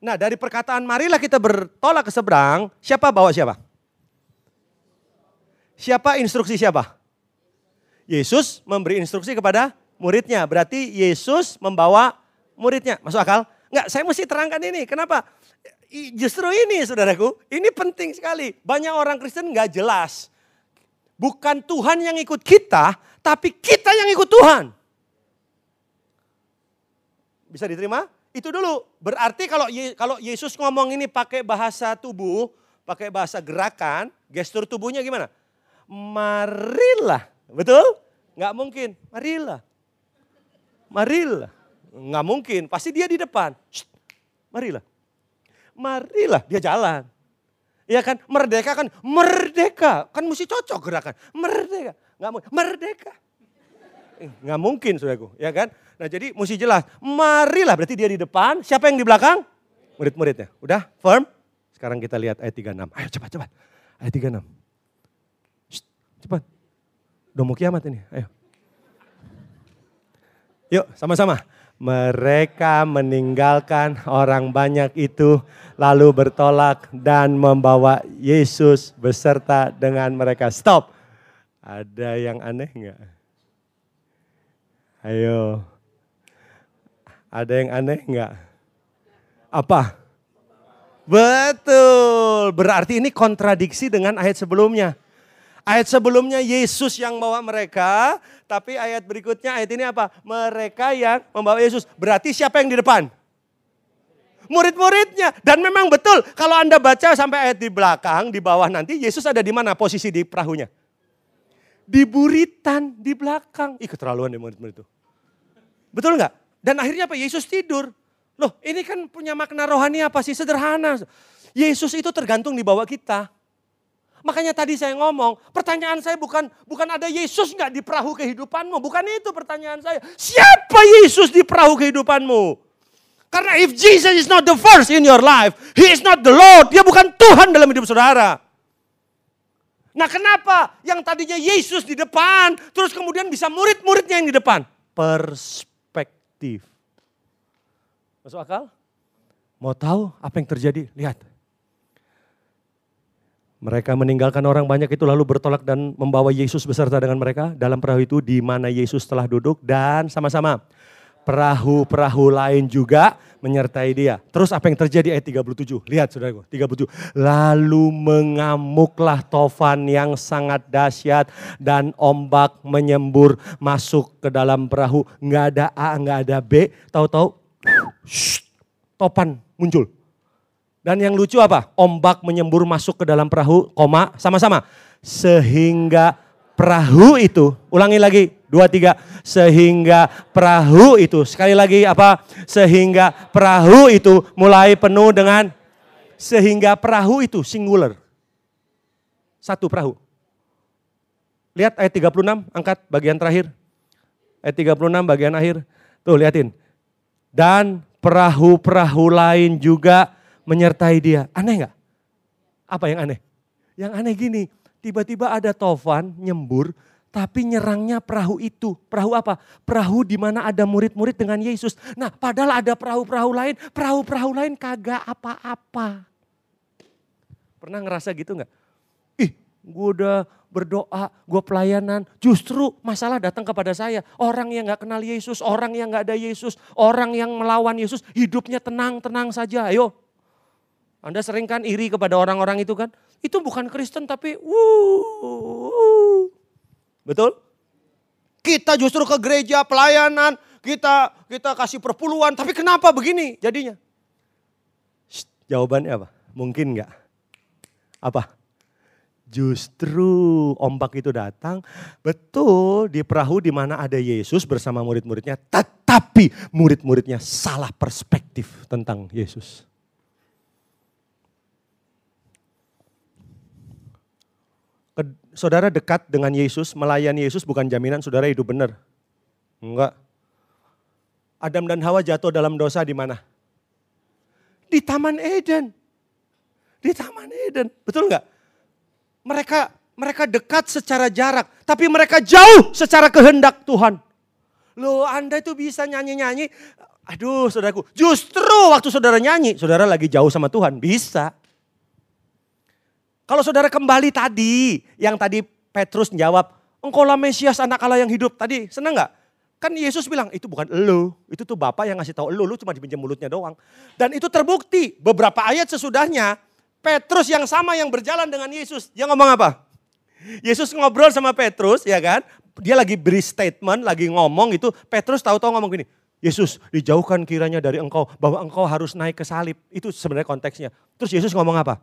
Nah dari perkataan marilah kita bertolak ke seberang, siapa bawa siapa? Siapa instruksi siapa? Yesus memberi instruksi kepada muridnya. Berarti Yesus membawa muridnya. Masuk akal? Enggak, saya mesti terangkan ini. Kenapa? Justru ini saudaraku, ini penting sekali. Banyak orang Kristen nggak jelas. Bukan Tuhan yang ikut kita, tapi kita yang ikut Tuhan. Bisa diterima? Itu dulu. Berarti kalau kalau Yesus ngomong ini pakai bahasa tubuh, pakai bahasa gerakan, gestur tubuhnya gimana? Marilah. Betul? Nggak mungkin. Marilah. Marilah. Nggak mungkin. Pasti dia di depan. Shh, marilah marilah dia jalan. Ya kan, merdeka kan, merdeka. Kan mesti cocok gerakan, merdeka. Nggak mungkin, merdeka. Eh, nggak mungkin saudaraku, ya kan. Nah jadi mesti jelas, marilah berarti dia di depan, siapa yang di belakang? Murid-muridnya. Udah firm? Sekarang kita lihat ayat 36. Ayo cepat, cepat. Ayat 36. Shh, cepat. Udah mau kiamat ini, ayo. Yuk sama-sama. Mereka meninggalkan orang banyak itu lalu bertolak dan membawa Yesus beserta dengan mereka. Stop. Ada yang aneh enggak? Ayo. Ada yang aneh enggak? Apa? Betul. Berarti ini kontradiksi dengan ayat sebelumnya. Ayat sebelumnya Yesus yang bawa mereka, tapi ayat berikutnya ayat ini apa? Mereka yang membawa Yesus. Berarti siapa yang di depan? Murid-muridnya. Dan memang betul kalau Anda baca sampai ayat di belakang, di bawah nanti Yesus ada di mana posisi di perahunya? Di buritan, di belakang. Ih keterlaluan deh murid-murid itu. Betul nggak? Dan akhirnya apa? Yesus tidur. Loh ini kan punya makna rohani apa sih? Sederhana. Yesus itu tergantung di bawah kita. Makanya tadi saya ngomong, pertanyaan saya bukan bukan ada Yesus nggak di perahu kehidupanmu, bukan itu pertanyaan saya. Siapa Yesus di perahu kehidupanmu? Karena if Jesus is not the first in your life, He is not the Lord, Dia bukan Tuhan dalam hidup saudara. Nah kenapa yang tadinya Yesus di depan, terus kemudian bisa murid-muridnya yang di depan? Perspektif. Masuk akal? Mau tahu apa yang terjadi? Lihat. Mereka meninggalkan orang banyak itu lalu bertolak dan membawa Yesus beserta dengan mereka dalam perahu itu di mana Yesus telah duduk dan sama-sama perahu-perahu lain juga menyertai dia. Terus apa yang terjadi ayat 37? Lihat saudaraku, 37. Lalu mengamuklah tofan yang sangat dahsyat dan ombak menyembur masuk ke dalam perahu. Nggak ada A, nggak ada B, tahu-tahu topan muncul dan yang lucu apa? Ombak menyembur masuk ke dalam perahu, koma, sama-sama. Sehingga perahu itu, ulangi lagi, dua tiga. Sehingga perahu itu, sekali lagi apa? Sehingga perahu itu mulai penuh dengan, sehingga perahu itu singular. Satu perahu. Lihat ayat 36, angkat bagian terakhir. Ayat 36 bagian akhir. Tuh liatin. Dan perahu-perahu lain juga menyertai dia. Aneh nggak? Apa yang aneh? Yang aneh gini, tiba-tiba ada tofan nyembur, tapi nyerangnya perahu itu. Perahu apa? Perahu di mana ada murid-murid dengan Yesus. Nah padahal ada perahu-perahu lain, perahu-perahu lain kagak apa-apa. Pernah ngerasa gitu nggak? Ih, gue udah berdoa, gue pelayanan, justru masalah datang kepada saya. Orang yang gak kenal Yesus, orang yang gak ada Yesus, orang yang melawan Yesus, hidupnya tenang-tenang saja. Ayo, anda sering kan iri kepada orang-orang itu kan? Itu bukan Kristen tapi wuh. Betul? Kita justru ke gereja pelayanan, kita kita kasih perpuluhan, tapi kenapa begini jadinya? Shh, jawabannya apa? Mungkin enggak? Apa? Justru ombak itu datang, betul di perahu di mana ada Yesus bersama murid-muridnya, tetapi murid-muridnya salah perspektif tentang Yesus. Saudara dekat dengan Yesus, melayani Yesus bukan jaminan saudara hidup benar. Enggak. Adam dan Hawa jatuh dalam dosa di mana? Di Taman Eden. Di Taman Eden, betul enggak? Mereka mereka dekat secara jarak, tapi mereka jauh secara kehendak Tuhan. Loh Anda itu bisa nyanyi-nyanyi, aduh saudaraku, justru waktu saudara nyanyi, saudara lagi jauh sama Tuhan, bisa. Kalau saudara kembali tadi, yang tadi Petrus jawab, engkau lah Mesias anak Allah yang hidup. Tadi senang nggak? Kan Yesus bilang, itu bukan elu, itu tuh Bapak yang ngasih tahu elu, lu cuma dipinjam mulutnya doang. Dan itu terbukti, beberapa ayat sesudahnya, Petrus yang sama yang berjalan dengan Yesus, dia ngomong apa? Yesus ngobrol sama Petrus, ya kan? Dia lagi beri statement, lagi ngomong itu, Petrus tahu-tahu ngomong gini, Yesus dijauhkan kiranya dari engkau, bahwa engkau harus naik ke salib. Itu sebenarnya konteksnya. Terus Yesus ngomong apa?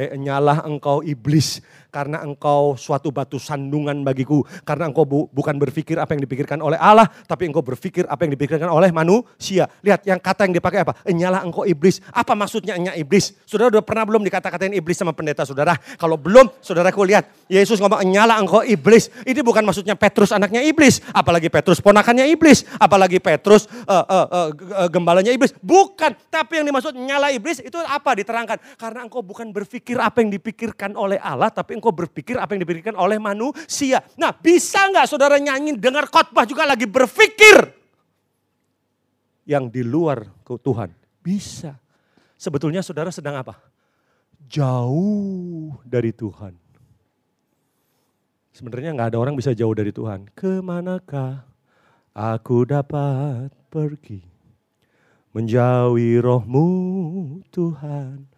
Eh, nyalah engkau iblis karena engkau suatu batu sandungan bagiku. Karena engkau bu, bukan berpikir apa yang dipikirkan oleh Allah, tapi engkau berpikir apa yang dipikirkan oleh manusia. Lihat yang kata yang dipakai apa? Nyalah engkau iblis. Apa maksudnya enya iblis? Saudara udah pernah belum dikata-katain iblis sama pendeta saudara? Kalau belum, saudaraku lihat. Yesus ngomong nyala engkau iblis. Ini bukan maksudnya Petrus anaknya iblis. Apalagi Petrus ponakannya iblis. Apalagi Petrus uh, uh, uh, gembalanya iblis. Bukan. Tapi yang dimaksud nyala iblis itu apa diterangkan? Karena engkau bukan berpikir apa yang dipikirkan oleh Allah. Tapi engkau berpikir apa yang dipikirkan oleh manusia. Nah bisa nggak saudara nyanyi dengar khotbah juga lagi berpikir yang di luar ke Tuhan? Bisa. Sebetulnya saudara sedang apa? Jauh dari Tuhan. Sebenarnya nggak ada orang bisa jauh dari Tuhan. Ke manakah aku dapat pergi? Menjauhi rohmu Tuhan.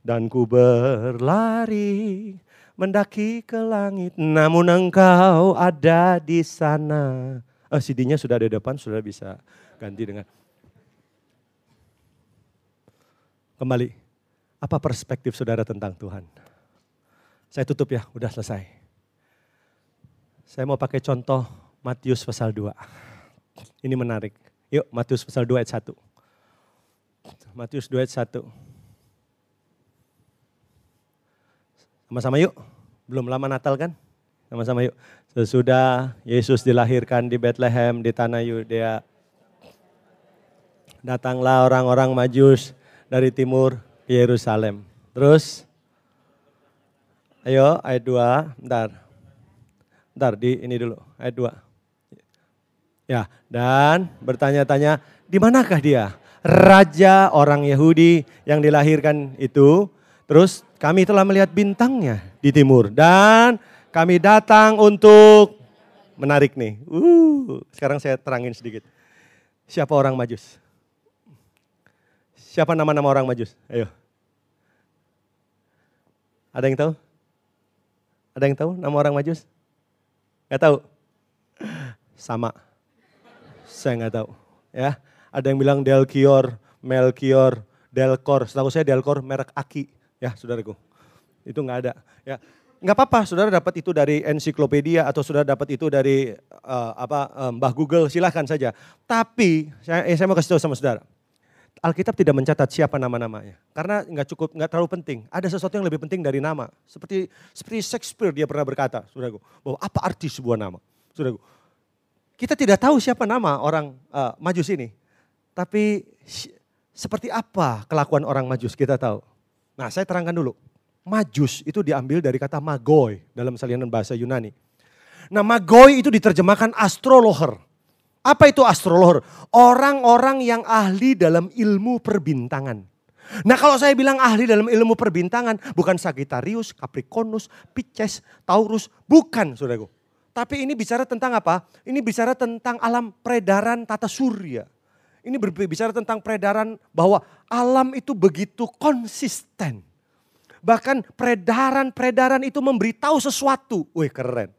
Dan ku berlari mendaki ke langit, namun engkau ada di sana. Oh, CD-nya sudah ada di depan, sudah bisa ganti dengan. Kembali, apa perspektif saudara tentang Tuhan? Saya tutup ya, udah selesai. Saya mau pakai contoh Matius pasal 2. Ini menarik. Yuk Matius pasal 2 ayat 1. Matius 2 ayat 1. Sama-sama yuk. Belum lama Natal kan? Sama-sama yuk. Sesudah Yesus dilahirkan di Bethlehem di tanah Yudea. Datanglah orang-orang Majus dari timur Yerusalem. Terus, ayo ayat 2, bentar. Bentar, di ini dulu, ayat 2. Ya, dan bertanya-tanya, di manakah dia? Raja orang Yahudi yang dilahirkan itu. Terus kami telah melihat bintangnya di timur. Dan kami datang untuk menarik nih. Uh, sekarang saya terangin sedikit. Siapa orang Majus? Siapa nama-nama orang Majus? Ayo. Ada yang tahu? Ada yang tahu nama orang Majus? Gak tahu? Sama. Saya nggak tahu. Ya, ada yang bilang Delkior, Melkior, Delkor. Setahu saya Delkor merek Aki. Ya, saudaraku. Itu nggak ada. Ya, nggak apa-apa, saudara dapat itu dari ensiklopedia atau saudara dapat itu dari uh, apa um, Mbah Google, silahkan saja. Tapi saya, eh, saya mau kasih tahu sama saudara, Alkitab tidak mencatat siapa nama-namanya, karena nggak cukup, nggak terlalu penting. Ada sesuatu yang lebih penting dari nama. Seperti seperti Shakespeare dia pernah berkata, saudaraku, bahwa apa arti sebuah nama, saudaraku. Kita tidak tahu siapa nama orang uh, Majus ini, tapi seperti apa kelakuan orang Majus kita tahu. Nah, saya terangkan dulu. Majus itu diambil dari kata magoi dalam salinan bahasa Yunani. Nah magoi itu diterjemahkan astrologer. Apa itu astrologer? Orang-orang yang ahli dalam ilmu perbintangan. Nah kalau saya bilang ahli dalam ilmu perbintangan, bukan Sagittarius, Capricornus, Pisces, Taurus, bukan saudaraku. Tapi ini bicara tentang apa? Ini bicara tentang alam peredaran tata surya. Ini berbicara tentang peredaran bahwa alam itu begitu konsisten. Bahkan peredaran-peredaran itu memberitahu sesuatu. Wih keren.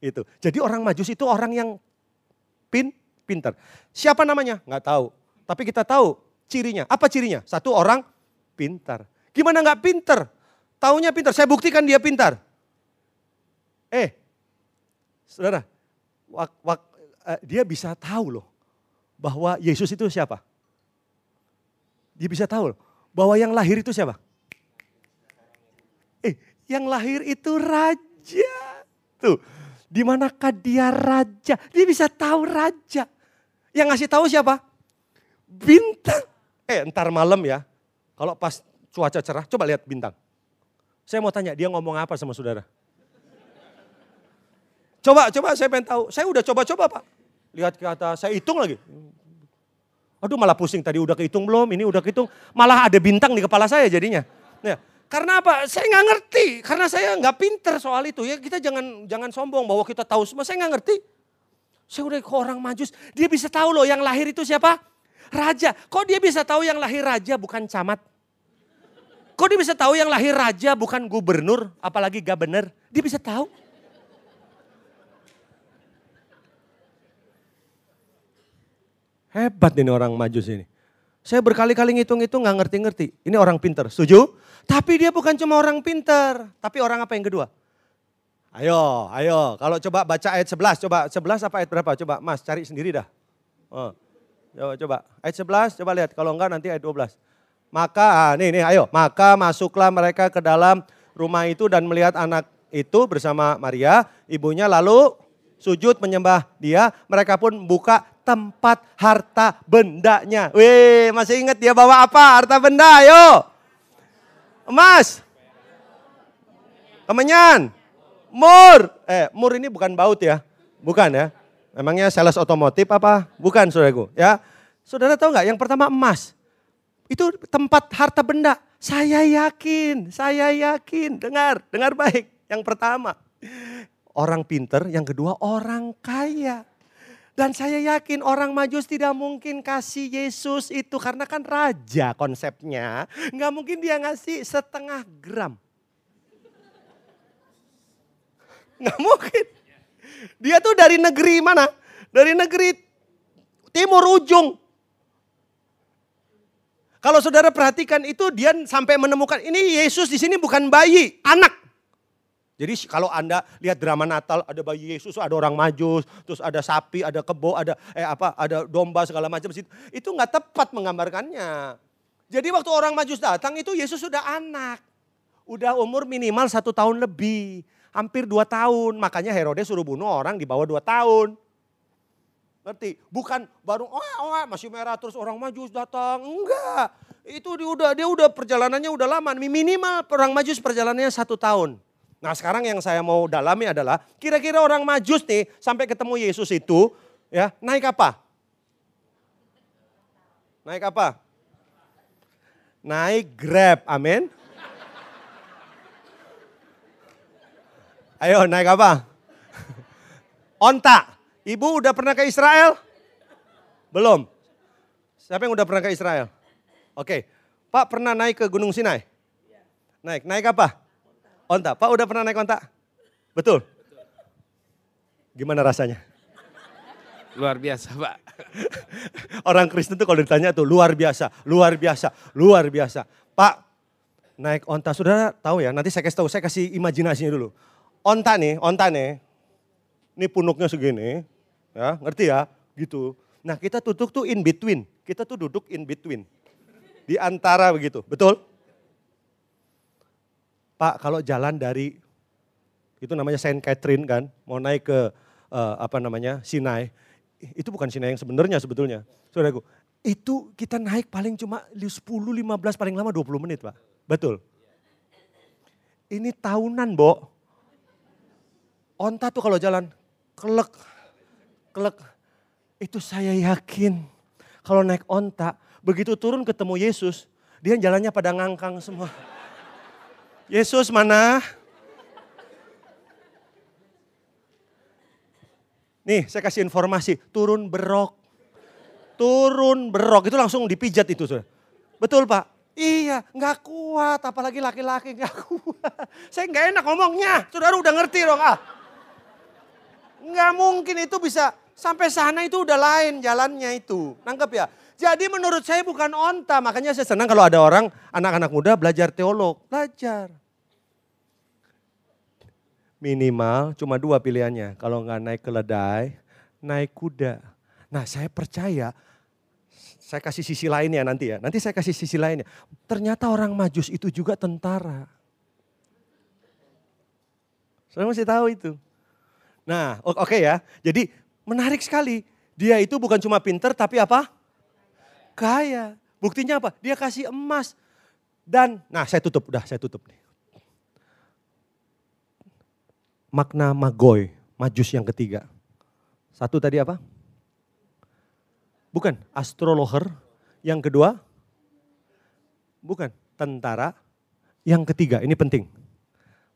Itu. Jadi orang majus itu orang yang pin, pintar. Siapa namanya? Nggak tahu. Tapi kita tahu cirinya. Apa cirinya? Satu orang pintar. Gimana nggak pintar? Taunya pintar. Saya buktikan dia pintar. Eh, saudara, wak, wak, uh, dia bisa tahu loh bahwa Yesus itu siapa. Dia bisa tahu bahwa yang lahir itu siapa. Yang lahir itu raja. Tuh, di manakah dia raja? Dia bisa tahu raja. Yang ngasih tahu siapa? Bintang. Eh, ntar malam ya. Kalau pas cuaca cerah, coba lihat bintang. Saya mau tanya, dia ngomong apa sama saudara? Coba, coba saya pengen tahu. Saya udah coba-coba pak. Lihat ke atas, saya hitung lagi. Aduh malah pusing, tadi udah kehitung belum, ini udah kehitung. Malah ada bintang di kepala saya jadinya. Ya, karena apa? Saya nggak ngerti. Karena saya nggak pinter soal itu. Ya kita jangan jangan sombong bahwa kita tahu semua. Saya nggak ngerti. Saya udah ke orang majus. Dia bisa tahu loh yang lahir itu siapa? Raja. Kok dia bisa tahu yang lahir raja bukan camat? Kok dia bisa tahu yang lahir raja bukan gubernur, apalagi gabener? Dia bisa tahu. Hebat ini orang majus ini. Saya berkali-kali ngitung-ngitung nggak ngerti-ngerti. Ini orang pinter, setuju? Tapi dia bukan cuma orang pinter, tapi orang apa yang kedua? Ayo, ayo. Kalau coba baca ayat 11, coba 11 apa ayat berapa? Coba Mas cari sendiri dah. Oh. Coba, coba. Ayat 11, coba lihat. Kalau enggak nanti ayat 12. Maka, ah, nih, nih, ayo. Maka masuklah mereka ke dalam rumah itu dan melihat anak itu bersama Maria, ibunya lalu sujud menyembah dia. Mereka pun buka tempat harta bendanya. Wih, masih ingat dia bawa apa? Harta benda, ayo. Emas. Kemenyan. Mur. Eh, mur ini bukan baut ya. Bukan ya. Memangnya sales otomotif apa? Bukan saudaraku. Ya. Saudara tahu nggak? Yang pertama emas. Itu tempat harta benda. Saya yakin, saya yakin. Dengar, dengar baik. Yang pertama, orang pinter. Yang kedua, orang kaya. Dan saya yakin orang majus tidak mungkin kasih Yesus itu karena kan raja konsepnya. Nggak mungkin dia ngasih setengah gram. Nggak mungkin. Dia tuh dari negeri mana? Dari negeri timur ujung. Kalau saudara perhatikan itu dia sampai menemukan ini Yesus di sini bukan bayi, anak. Jadi kalau Anda lihat drama Natal, ada bayi Yesus, ada orang majus, terus ada sapi, ada kebo, ada eh apa, ada domba segala macam itu, itu nggak tepat menggambarkannya. Jadi waktu orang majus datang itu Yesus sudah anak, udah umur minimal satu tahun lebih, hampir dua tahun. Makanya Herodes suruh bunuh orang di bawah dua tahun. Ngerti? Bukan baru oh, oh masih merah terus orang majus datang. Enggak. Itu dia udah dia udah perjalanannya udah lama. Minimal orang majus perjalanannya satu tahun. Nah sekarang yang saya mau dalami adalah kira-kira orang majus nih sampai ketemu Yesus itu ya naik apa? Naik apa? Naik Grab, amin. Ayo naik apa? Onta. Ibu udah pernah ke Israel? Belum. Siapa yang udah pernah ke Israel? Oke. Pak pernah naik ke Gunung Sinai? Naik. Naik apa? Onta. Pak udah pernah naik onta? Betul? Gimana rasanya? Luar biasa Pak. Orang Kristen tuh kalau ditanya tuh luar biasa, luar biasa, luar biasa. Pak, naik onta, saudara tahu ya, nanti saya kasih tahu, saya kasih imajinasinya dulu. Onta nih, onta nih, ini punuknya segini, ya ngerti ya, gitu. Nah kita duduk tuh in between, kita tuh duduk in between. Di antara begitu, betul? Pak kalau jalan dari itu namanya Saint Catherine kan, mau naik ke uh, apa namanya Sinai, itu bukan Sinai yang sebenarnya sebetulnya. Saudaraku, itu kita naik paling cuma 10, 15, paling lama 20 menit Pak. Betul. Ini tahunan, Bo. Onta tuh kalau jalan, kelek, kelek. Itu saya yakin, kalau naik onta, begitu turun ketemu Yesus, dia jalannya pada ngangkang semua. Yesus mana? Nih saya kasih informasi, turun berok. Turun berok, itu langsung dipijat itu. Saudara. Betul Pak? Iya, nggak kuat, apalagi laki-laki nggak kuat. Saya nggak enak ngomongnya, saudara udah ngerti dong ah. Nggak mungkin itu bisa, sampai sana itu udah lain jalannya itu. Nangkep ya? Jadi menurut saya bukan onta, makanya saya senang kalau ada orang, anak-anak muda belajar teolog. Belajar. Minimal cuma dua pilihannya. Kalau nggak naik keledai, naik kuda. Nah saya percaya, saya kasih sisi lainnya nanti ya. Nanti saya kasih sisi lainnya. Ternyata orang majus itu juga tentara. Saya masih tahu itu. Nah oke okay ya. Jadi menarik sekali. Dia itu bukan cuma pinter tapi apa? Kaya. Buktinya apa? Dia kasih emas. Dan, nah saya tutup, udah saya tutup nih makna magoy, majus yang ketiga. Satu tadi apa? Bukan, astrologer. Yang kedua, bukan, tentara. Yang ketiga, ini penting.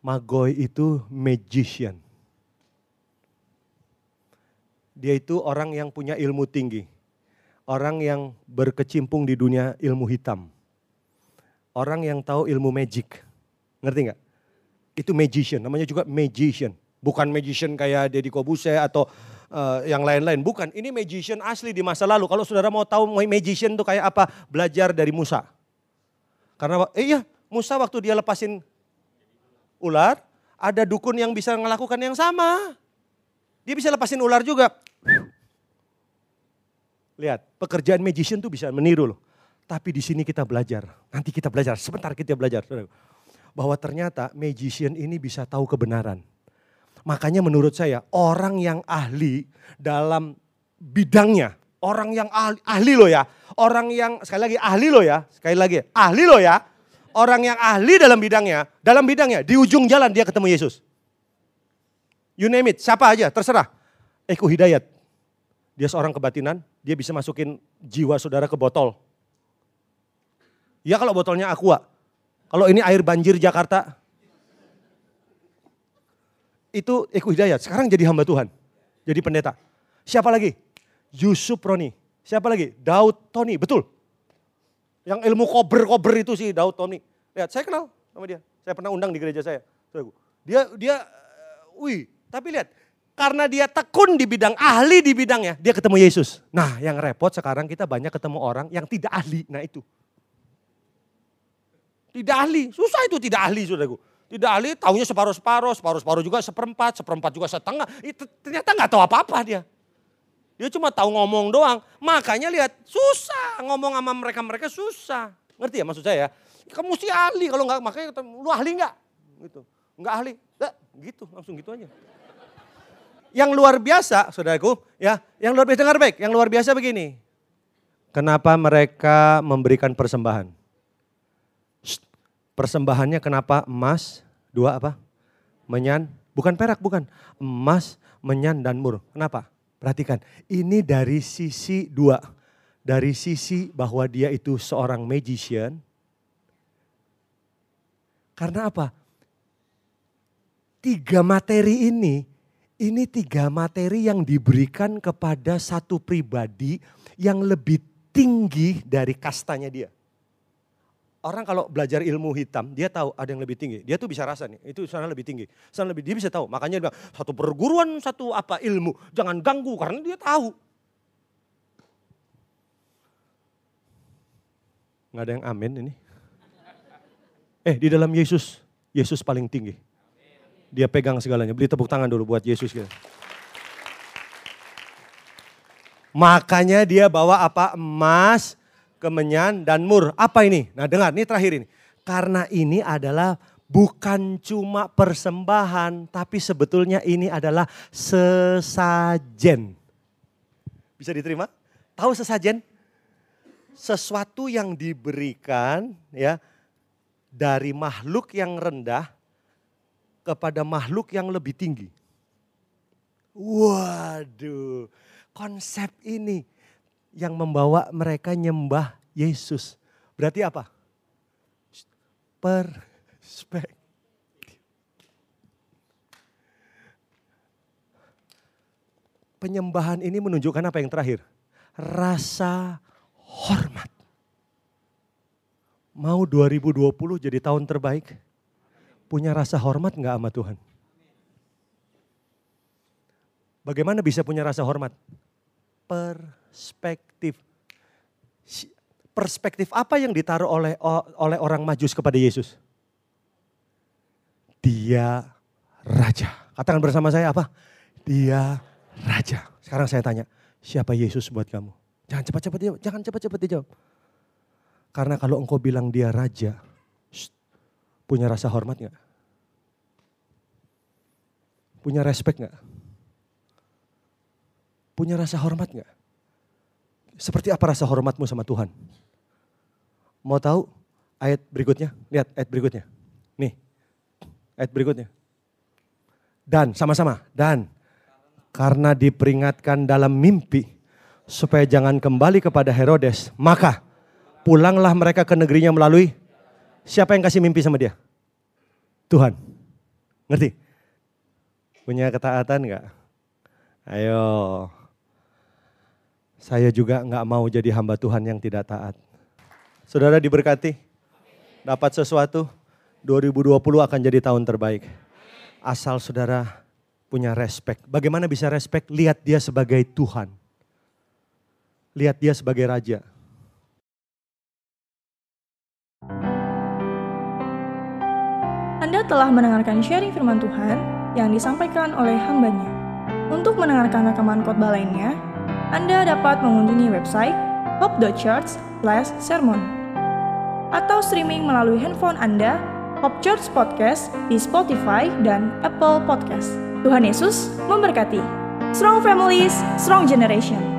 Magoy itu magician. Dia itu orang yang punya ilmu tinggi. Orang yang berkecimpung di dunia ilmu hitam. Orang yang tahu ilmu magic. Ngerti nggak? Itu magician, namanya juga magician. Bukan magician kayak Deddy Kobuse atau uh, yang lain-lain. Bukan, ini magician asli di masa lalu. Kalau saudara mau tahu magician itu kayak apa, belajar dari Musa. Karena eh iya, Musa waktu dia lepasin ular, ada dukun yang bisa melakukan yang sama. Dia bisa lepasin ular juga. Lihat, pekerjaan magician tuh bisa meniru loh. Tapi di sini kita belajar. Nanti kita belajar, sebentar kita belajar bahwa ternyata magician ini bisa tahu kebenaran. Makanya menurut saya orang yang ahli dalam bidangnya, orang yang ahli, ahli loh ya, orang yang sekali lagi ahli loh ya, sekali lagi ahli loh ya, orang yang ahli dalam bidangnya, dalam bidangnya di ujung jalan dia ketemu Yesus. You name it, siapa aja, terserah. Eko Hidayat, dia seorang kebatinan, dia bisa masukin jiwa saudara ke botol. Ya kalau botolnya aqua, kalau ini air banjir Jakarta, itu Eko Hidayat. Sekarang jadi hamba Tuhan. Jadi pendeta. Siapa lagi? Yusuf Roni. Siapa lagi? Daud Tony. Betul. Yang ilmu kober-kober itu sih Daud Tony. Lihat, saya kenal sama dia. Saya pernah undang di gereja saya. Dia, dia, uh, wih. Tapi lihat, karena dia tekun di bidang ahli di bidangnya, dia ketemu Yesus. Nah yang repot sekarang kita banyak ketemu orang yang tidak ahli. Nah itu. Tidak ahli, susah itu tidak ahli saudaraku. Tidak ahli taunya separuh-separuh, separuh-separuh juga seperempat, seperempat juga setengah. Itu ternyata nggak tahu apa-apa dia. Dia cuma tahu ngomong doang. Makanya lihat susah ngomong sama mereka-mereka susah. Ngerti ya maksud saya? Kamu mesti ahli kalau nggak makanya lu ahli nggak? Gitu. Nggak ahli, nggak gitu langsung gitu aja. Yang luar biasa, saudaraku, ya, yang luar biasa dengar baik. Yang luar biasa begini. Kenapa mereka memberikan persembahan? Persembahannya kenapa emas? Dua apa? Menyan, bukan perak, bukan. Emas, menyan, dan mur. Kenapa? Perhatikan, ini dari sisi dua. Dari sisi bahwa dia itu seorang magician. Karena apa? Tiga materi ini, ini tiga materi yang diberikan kepada satu pribadi yang lebih tinggi dari kastanya dia orang kalau belajar ilmu hitam, dia tahu ada yang lebih tinggi. Dia tuh bisa rasa nih, itu sana lebih tinggi. Sana lebih, dia bisa tahu. Makanya dia bilang, satu perguruan, satu apa ilmu. Jangan ganggu, karena dia tahu. Nggak ada yang amin ini. Eh di dalam Yesus, Yesus paling tinggi. Dia pegang segalanya. Beli tepuk tangan dulu buat Yesus. Gitu. Makanya dia bawa apa? Emas, kemenyan, dan mur. Apa ini? Nah dengar, ini terakhir ini. Karena ini adalah bukan cuma persembahan, tapi sebetulnya ini adalah sesajen. Bisa diterima? Tahu sesajen? Sesuatu yang diberikan ya dari makhluk yang rendah kepada makhluk yang lebih tinggi. Waduh, konsep ini yang membawa mereka nyembah Yesus. Berarti apa? Perspektif. Penyembahan ini menunjukkan apa yang terakhir? Rasa hormat. Mau 2020 jadi tahun terbaik? Punya rasa hormat nggak sama Tuhan? Bagaimana bisa punya rasa hormat? perspektif. Perspektif apa yang ditaruh oleh oleh orang Majus kepada Yesus? Dia raja. Katakan bersama saya apa? Dia raja. Sekarang saya tanya, siapa Yesus buat kamu? Jangan cepat-cepat dijawab, jangan cepat-cepat dijawab. Karena kalau engkau bilang dia raja, punya rasa hormat gak? Punya respect gak? Punya rasa hormat gak? Seperti apa rasa hormatmu sama Tuhan? Mau tahu ayat berikutnya? Lihat ayat berikutnya. Nih, ayat berikutnya. Dan, sama-sama, dan karena diperingatkan dalam mimpi supaya jangan kembali kepada Herodes, maka pulanglah mereka ke negerinya melalui siapa yang kasih mimpi sama dia? Tuhan. Ngerti? Punya ketaatan enggak? Ayo, saya juga nggak mau jadi hamba Tuhan yang tidak taat. Saudara diberkati, dapat sesuatu, 2020 akan jadi tahun terbaik. Asal saudara punya respect. Bagaimana bisa respect? Lihat dia sebagai Tuhan. Lihat dia sebagai Raja. Anda telah mendengarkan sharing firman Tuhan yang disampaikan oleh hambanya. Untuk mendengarkan rekaman khotbah lainnya, anda dapat mengunjungi website hope.church/sermon atau streaming melalui handphone Anda Hope Church Podcast di Spotify dan Apple Podcast. Tuhan Yesus memberkati. Strong families, strong generation.